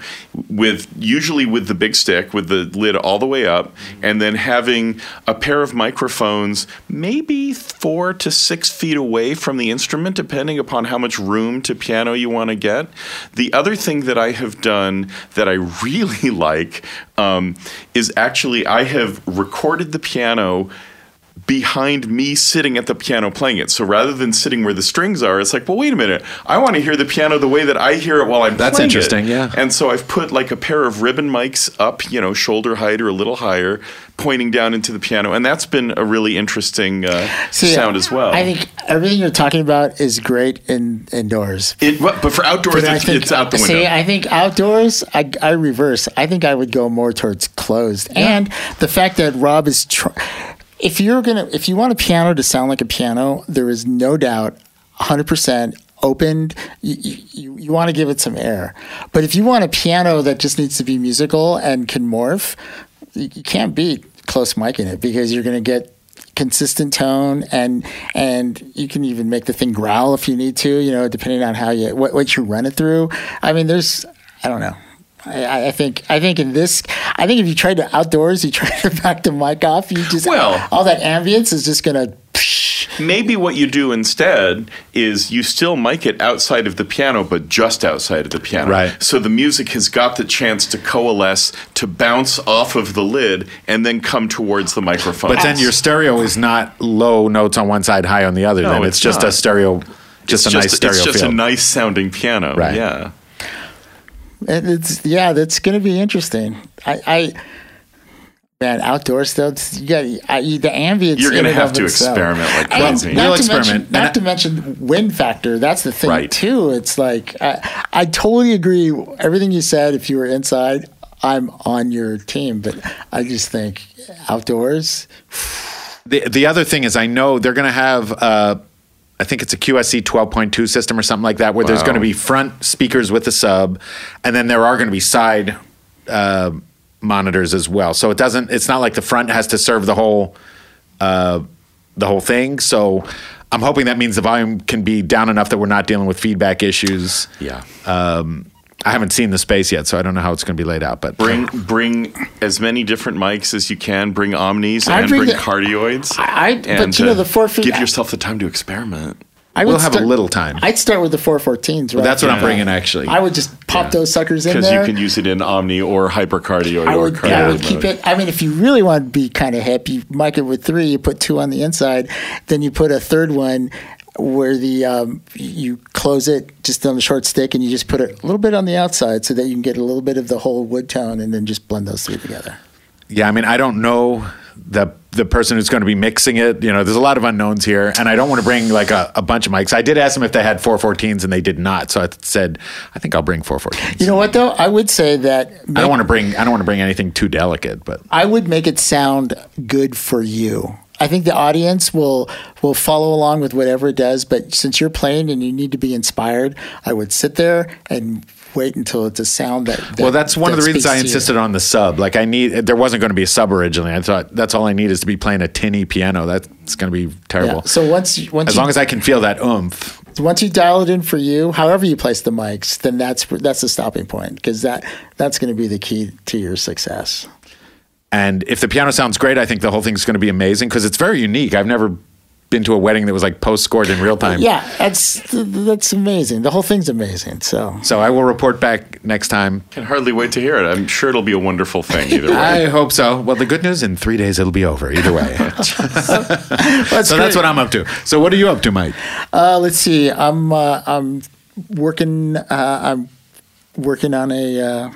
Speaker 3: with usually with the big stick, with the lid all the way up, and then having a pair of microphones, maybe four to six feet away from the instrument, depending upon how much room to piano you want to get. The other thing that I have done that I really like um, is actually I have recorded the piano behind me sitting at the piano playing it. So rather than sitting where the strings are, it's like, well, wait a minute. I want to hear the piano the way that I hear it while I'm
Speaker 5: That's
Speaker 3: playing it.
Speaker 5: That's interesting, yeah.
Speaker 3: And so I've put like a pair of ribbon mics up, you know, shoulder height or a little higher, pointing down into the piano, and that's been a really interesting uh,
Speaker 2: See,
Speaker 3: sound as well.
Speaker 2: I think everything you're talking about is great in indoors.
Speaker 3: it, but but for outdoors,
Speaker 2: But
Speaker 3: it's,
Speaker 2: think,
Speaker 3: it's out the window.
Speaker 2: see, I think outdoors, I, I reverse. I think I would go more towards closed. And the fact that Rob is, tr- if you're gonna, if you want a piano to sound like a piano, there is no doubt, 100 percent opened. You, you, you want to give it some air. But if you want a piano that just needs to be musical and can morph, you, you can't beat close mic in it because you're going to get consistent tone and and you can even make the thing growl if you need to you know depending on how you what, what you run it through i mean there's i don't know I, I think I think in this I think if you try to outdoors you try to back the mic off you just
Speaker 3: Well-
Speaker 2: all that ambience is just gonna
Speaker 3: Maybe what you do instead is you still mic it outside of the piano, but just outside of the piano.
Speaker 5: Right.
Speaker 3: So the music has got the chance to coalesce, to bounce off of the lid, and then come towards the microphone.
Speaker 5: But then your stereo is not low notes on one side, high on the other.
Speaker 3: No,
Speaker 5: then
Speaker 3: it's
Speaker 5: it's, just a stereo, just
Speaker 3: it's
Speaker 5: a nice stereo
Speaker 3: It's just
Speaker 5: field.
Speaker 3: a nice sounding piano.
Speaker 5: Right.
Speaker 3: Yeah.
Speaker 2: And it's yeah, that's gonna be interesting. I, I man, outdoors though, it's- you got I, you- the ambience.
Speaker 3: You're gonna have to
Speaker 2: itself.
Speaker 3: experiment like
Speaker 2: And
Speaker 3: crazy.
Speaker 2: Not
Speaker 5: We'll
Speaker 2: to mention, not
Speaker 5: And
Speaker 2: to mention wind factor. That's the thing
Speaker 3: Right.
Speaker 2: too. It's like I, I totally agree. Everything you said. If you were inside, I'm on your team. But I just think outdoors.
Speaker 5: the the other thing is I know they're going to have uh, I think it's a QSC 12.2 system or something like that, where there's going to be front speakers with a sub, and then there are going to be side uh, monitors as well. So it doesn't. It's not like the front has to serve the whole uh, the whole thing. So I'm hoping that means the volume can be down enough that we're not dealing with feedback issues.
Speaker 3: Yeah.
Speaker 5: Um, I haven't seen the space yet, so I don't know how it's going to be laid out. But
Speaker 3: Bring bring as many different mics as you can. Bring omnis
Speaker 2: I'd
Speaker 3: and
Speaker 2: bring
Speaker 3: bring,
Speaker 2: the-
Speaker 3: cardioids.
Speaker 2: I- but
Speaker 3: and,
Speaker 2: you know,
Speaker 3: uh,
Speaker 2: the four feet-
Speaker 3: Give yourself the time to experiment.
Speaker 2: I
Speaker 5: we'll have
Speaker 2: start-
Speaker 5: a little time.
Speaker 2: I'd start with the 414s. Right?
Speaker 5: that's what I'm bringing actually.
Speaker 2: I would just pop those suckers in
Speaker 3: Because
Speaker 2: there.
Speaker 3: you can use it in omni or hypercardioid
Speaker 2: I
Speaker 3: or
Speaker 2: would,
Speaker 3: cardio
Speaker 2: I would keep it. I mean, if you really want to be kind of hip, you mic it with three. You put two on the inside, then you put a third one where the um, you close it just on the short stick, and you just put it a little bit on the outside so that you can get a little bit of the whole wood tone, and then just blend those three together.
Speaker 5: Yeah, I mean, I don't know the the person who's going to be mixing it. You know, there's a lot of unknowns here, and I don't want to bring like a, a bunch of mics. I did ask them if they had 414s, and they did not. So I said, I think I'll bring 414s.
Speaker 2: You know what though? I would say that
Speaker 5: I don't want to bring I don't want to bring anything too delicate, but
Speaker 2: I would make it sound good for you. I think the audience will will follow along with whatever it does, but since you're playing and you need to be inspired, I would sit there and wait until it's a sound that. that
Speaker 5: well, that's one of the reasons I insisted on the sub. Like I need there wasn't going to be a sub originally. I thought that's all I need is to be playing a tinny piano. That's going to be terrible.
Speaker 2: Yeah. So once once
Speaker 5: as
Speaker 2: you,
Speaker 5: long as I can feel that oomph.
Speaker 2: once you dial it in for you, however you place the mics, then that's that's the stopping point because that that's going to be the key to your success.
Speaker 5: And if the piano sounds great, I think the whole thing's going to be amazing because it's very unique. I've never been to a wedding that was like post scored in real time.
Speaker 2: Yeah, that's that's amazing. The whole thing's amazing. So
Speaker 5: So I will report back next time.
Speaker 3: Can hardly wait to hear it. I'm sure it'll be a wonderful thing either way.
Speaker 5: I hope so. Well, the good news in three days it'll be over either way.
Speaker 2: that's,
Speaker 5: so that's what I'm up to. So what are you up to, Mike?
Speaker 2: Uh, let's see. I'm uh, I'm working. Uh, I'm working on a.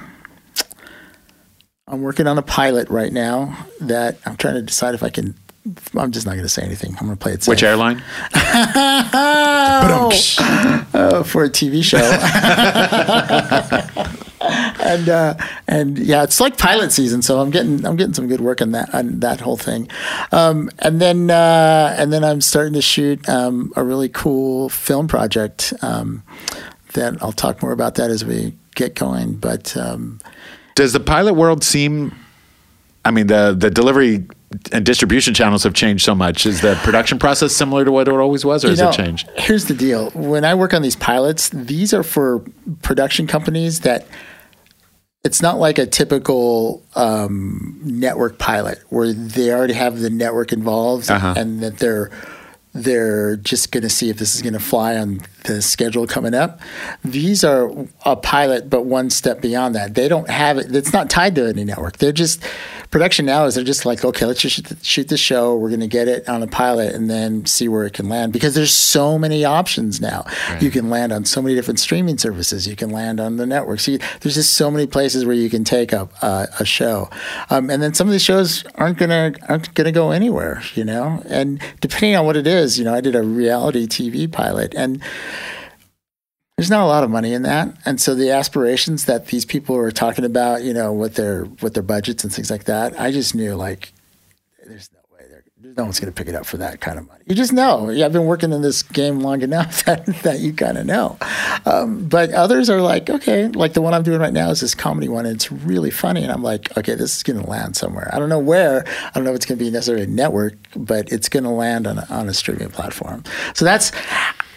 Speaker 2: I'm working on a pilot right now that I'm trying to decide if I can. I'm just not going to say anything. I'm going to play it safe.
Speaker 5: Which airline?
Speaker 2: Oh, oh, for a TV show. and uh, and yeah, it's like pilot season, so I'm getting I'm getting some good work on that on that whole thing. Um, and then uh, and then I'm starting to shoot um, a really cool film project. Um, that I'll talk more about that as we get going. But um,
Speaker 5: Does the pilot world seem? I mean, the the delivery and distribution channels have changed so much. Is the production process similar to what it always was, or
Speaker 2: You
Speaker 5: has
Speaker 2: know,
Speaker 5: it changed?
Speaker 2: Here's the deal. When I work on these pilots, these are for production companies that it's not like a typical um, network pilot where they already have the network involved
Speaker 5: Uh-huh.
Speaker 2: and that they're they're just going to see if this is going to fly on the schedule coming up. These are a pilot, but one step beyond that. They don't have it. It's not tied to any network. They're just production now is they're just like, okay, let's just shoot the, show. We're going to get it on a pilot and then see where it can land because there's so many options now. You can land on so many different streaming services. You can land on the network. See, there's just so many places where you can take a a, a show, um, and then some of these shows aren't gonna aren't gonna go anywhere. You know, and depending on what it is, you know, I did a reality TV pilot and there's not a lot of money in that. And so the aspirations that these people were talking about you know with their with their budgets and things like that i just knew like there's no way they're, no one's going to pick it up for that kind of money you just know. Yeah, i've been working in this game long enough that, that you kind of know. Um, but others are like okay like the one i'm doing right now is this comedy one. And it's really funny. And i'm like okay this is going to land somewhere. I don't know where. I don't know if it's going to be necessarily a network but it's going to land on a, on a streaming platform. So that's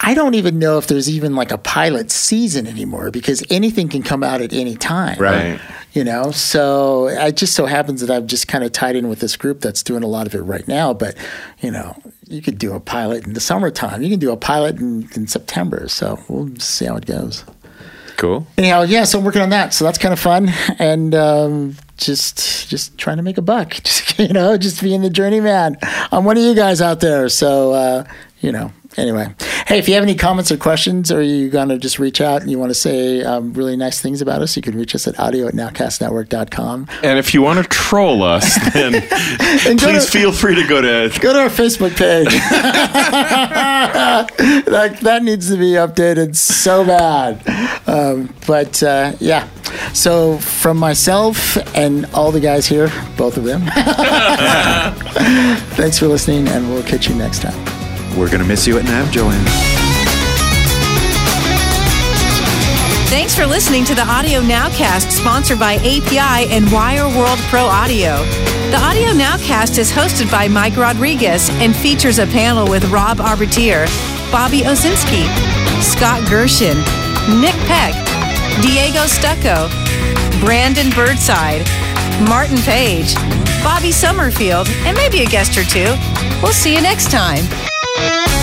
Speaker 2: I don't even know if there's even like a pilot season anymore because anything can come out at any time.
Speaker 5: Right.
Speaker 2: You know, so it just so happens that I've just kind of tied in with this group that's doing a lot of it right now. But, you know, you could do a pilot in the summertime. You can do a pilot in, in September. So we'll see how it goes.
Speaker 5: Cool.
Speaker 2: Anyhow, yeah, so I'm working on that. So that's kind of fun. And, um, just just trying to make a buck just you know just being the journeyman i'm one of you guys out there so uh you know anyway hey if you have any comments or questions or you're going to just reach out and you want to say um, really nice things about us you can reach us at audio at nowcastnetwork.com
Speaker 3: And if you want to troll us, then please
Speaker 2: to-
Speaker 3: feel free to go to
Speaker 2: go to our facebook page. That, that needs to be updated so bad. Um, but uh, yeah. So from myself and all the guys here both of them. Thanks for listening and we'll catch you next time
Speaker 5: We're going to miss you at NAB, Joanne.
Speaker 1: Thanks for listening to the Audio Nowcast, sponsored by API and Wireworld Pro Audio. The Audio Nowcast is hosted by Mike Rodriguez and features a panel with Rob Arbittier, Bobby Owsinski, Scott Gershon, Nick Peck, Diego Stocco, Brandon Birdside, Martin Page, Bobby Summerfield, and maybe a guest or two. We'll see you next time. Thank you.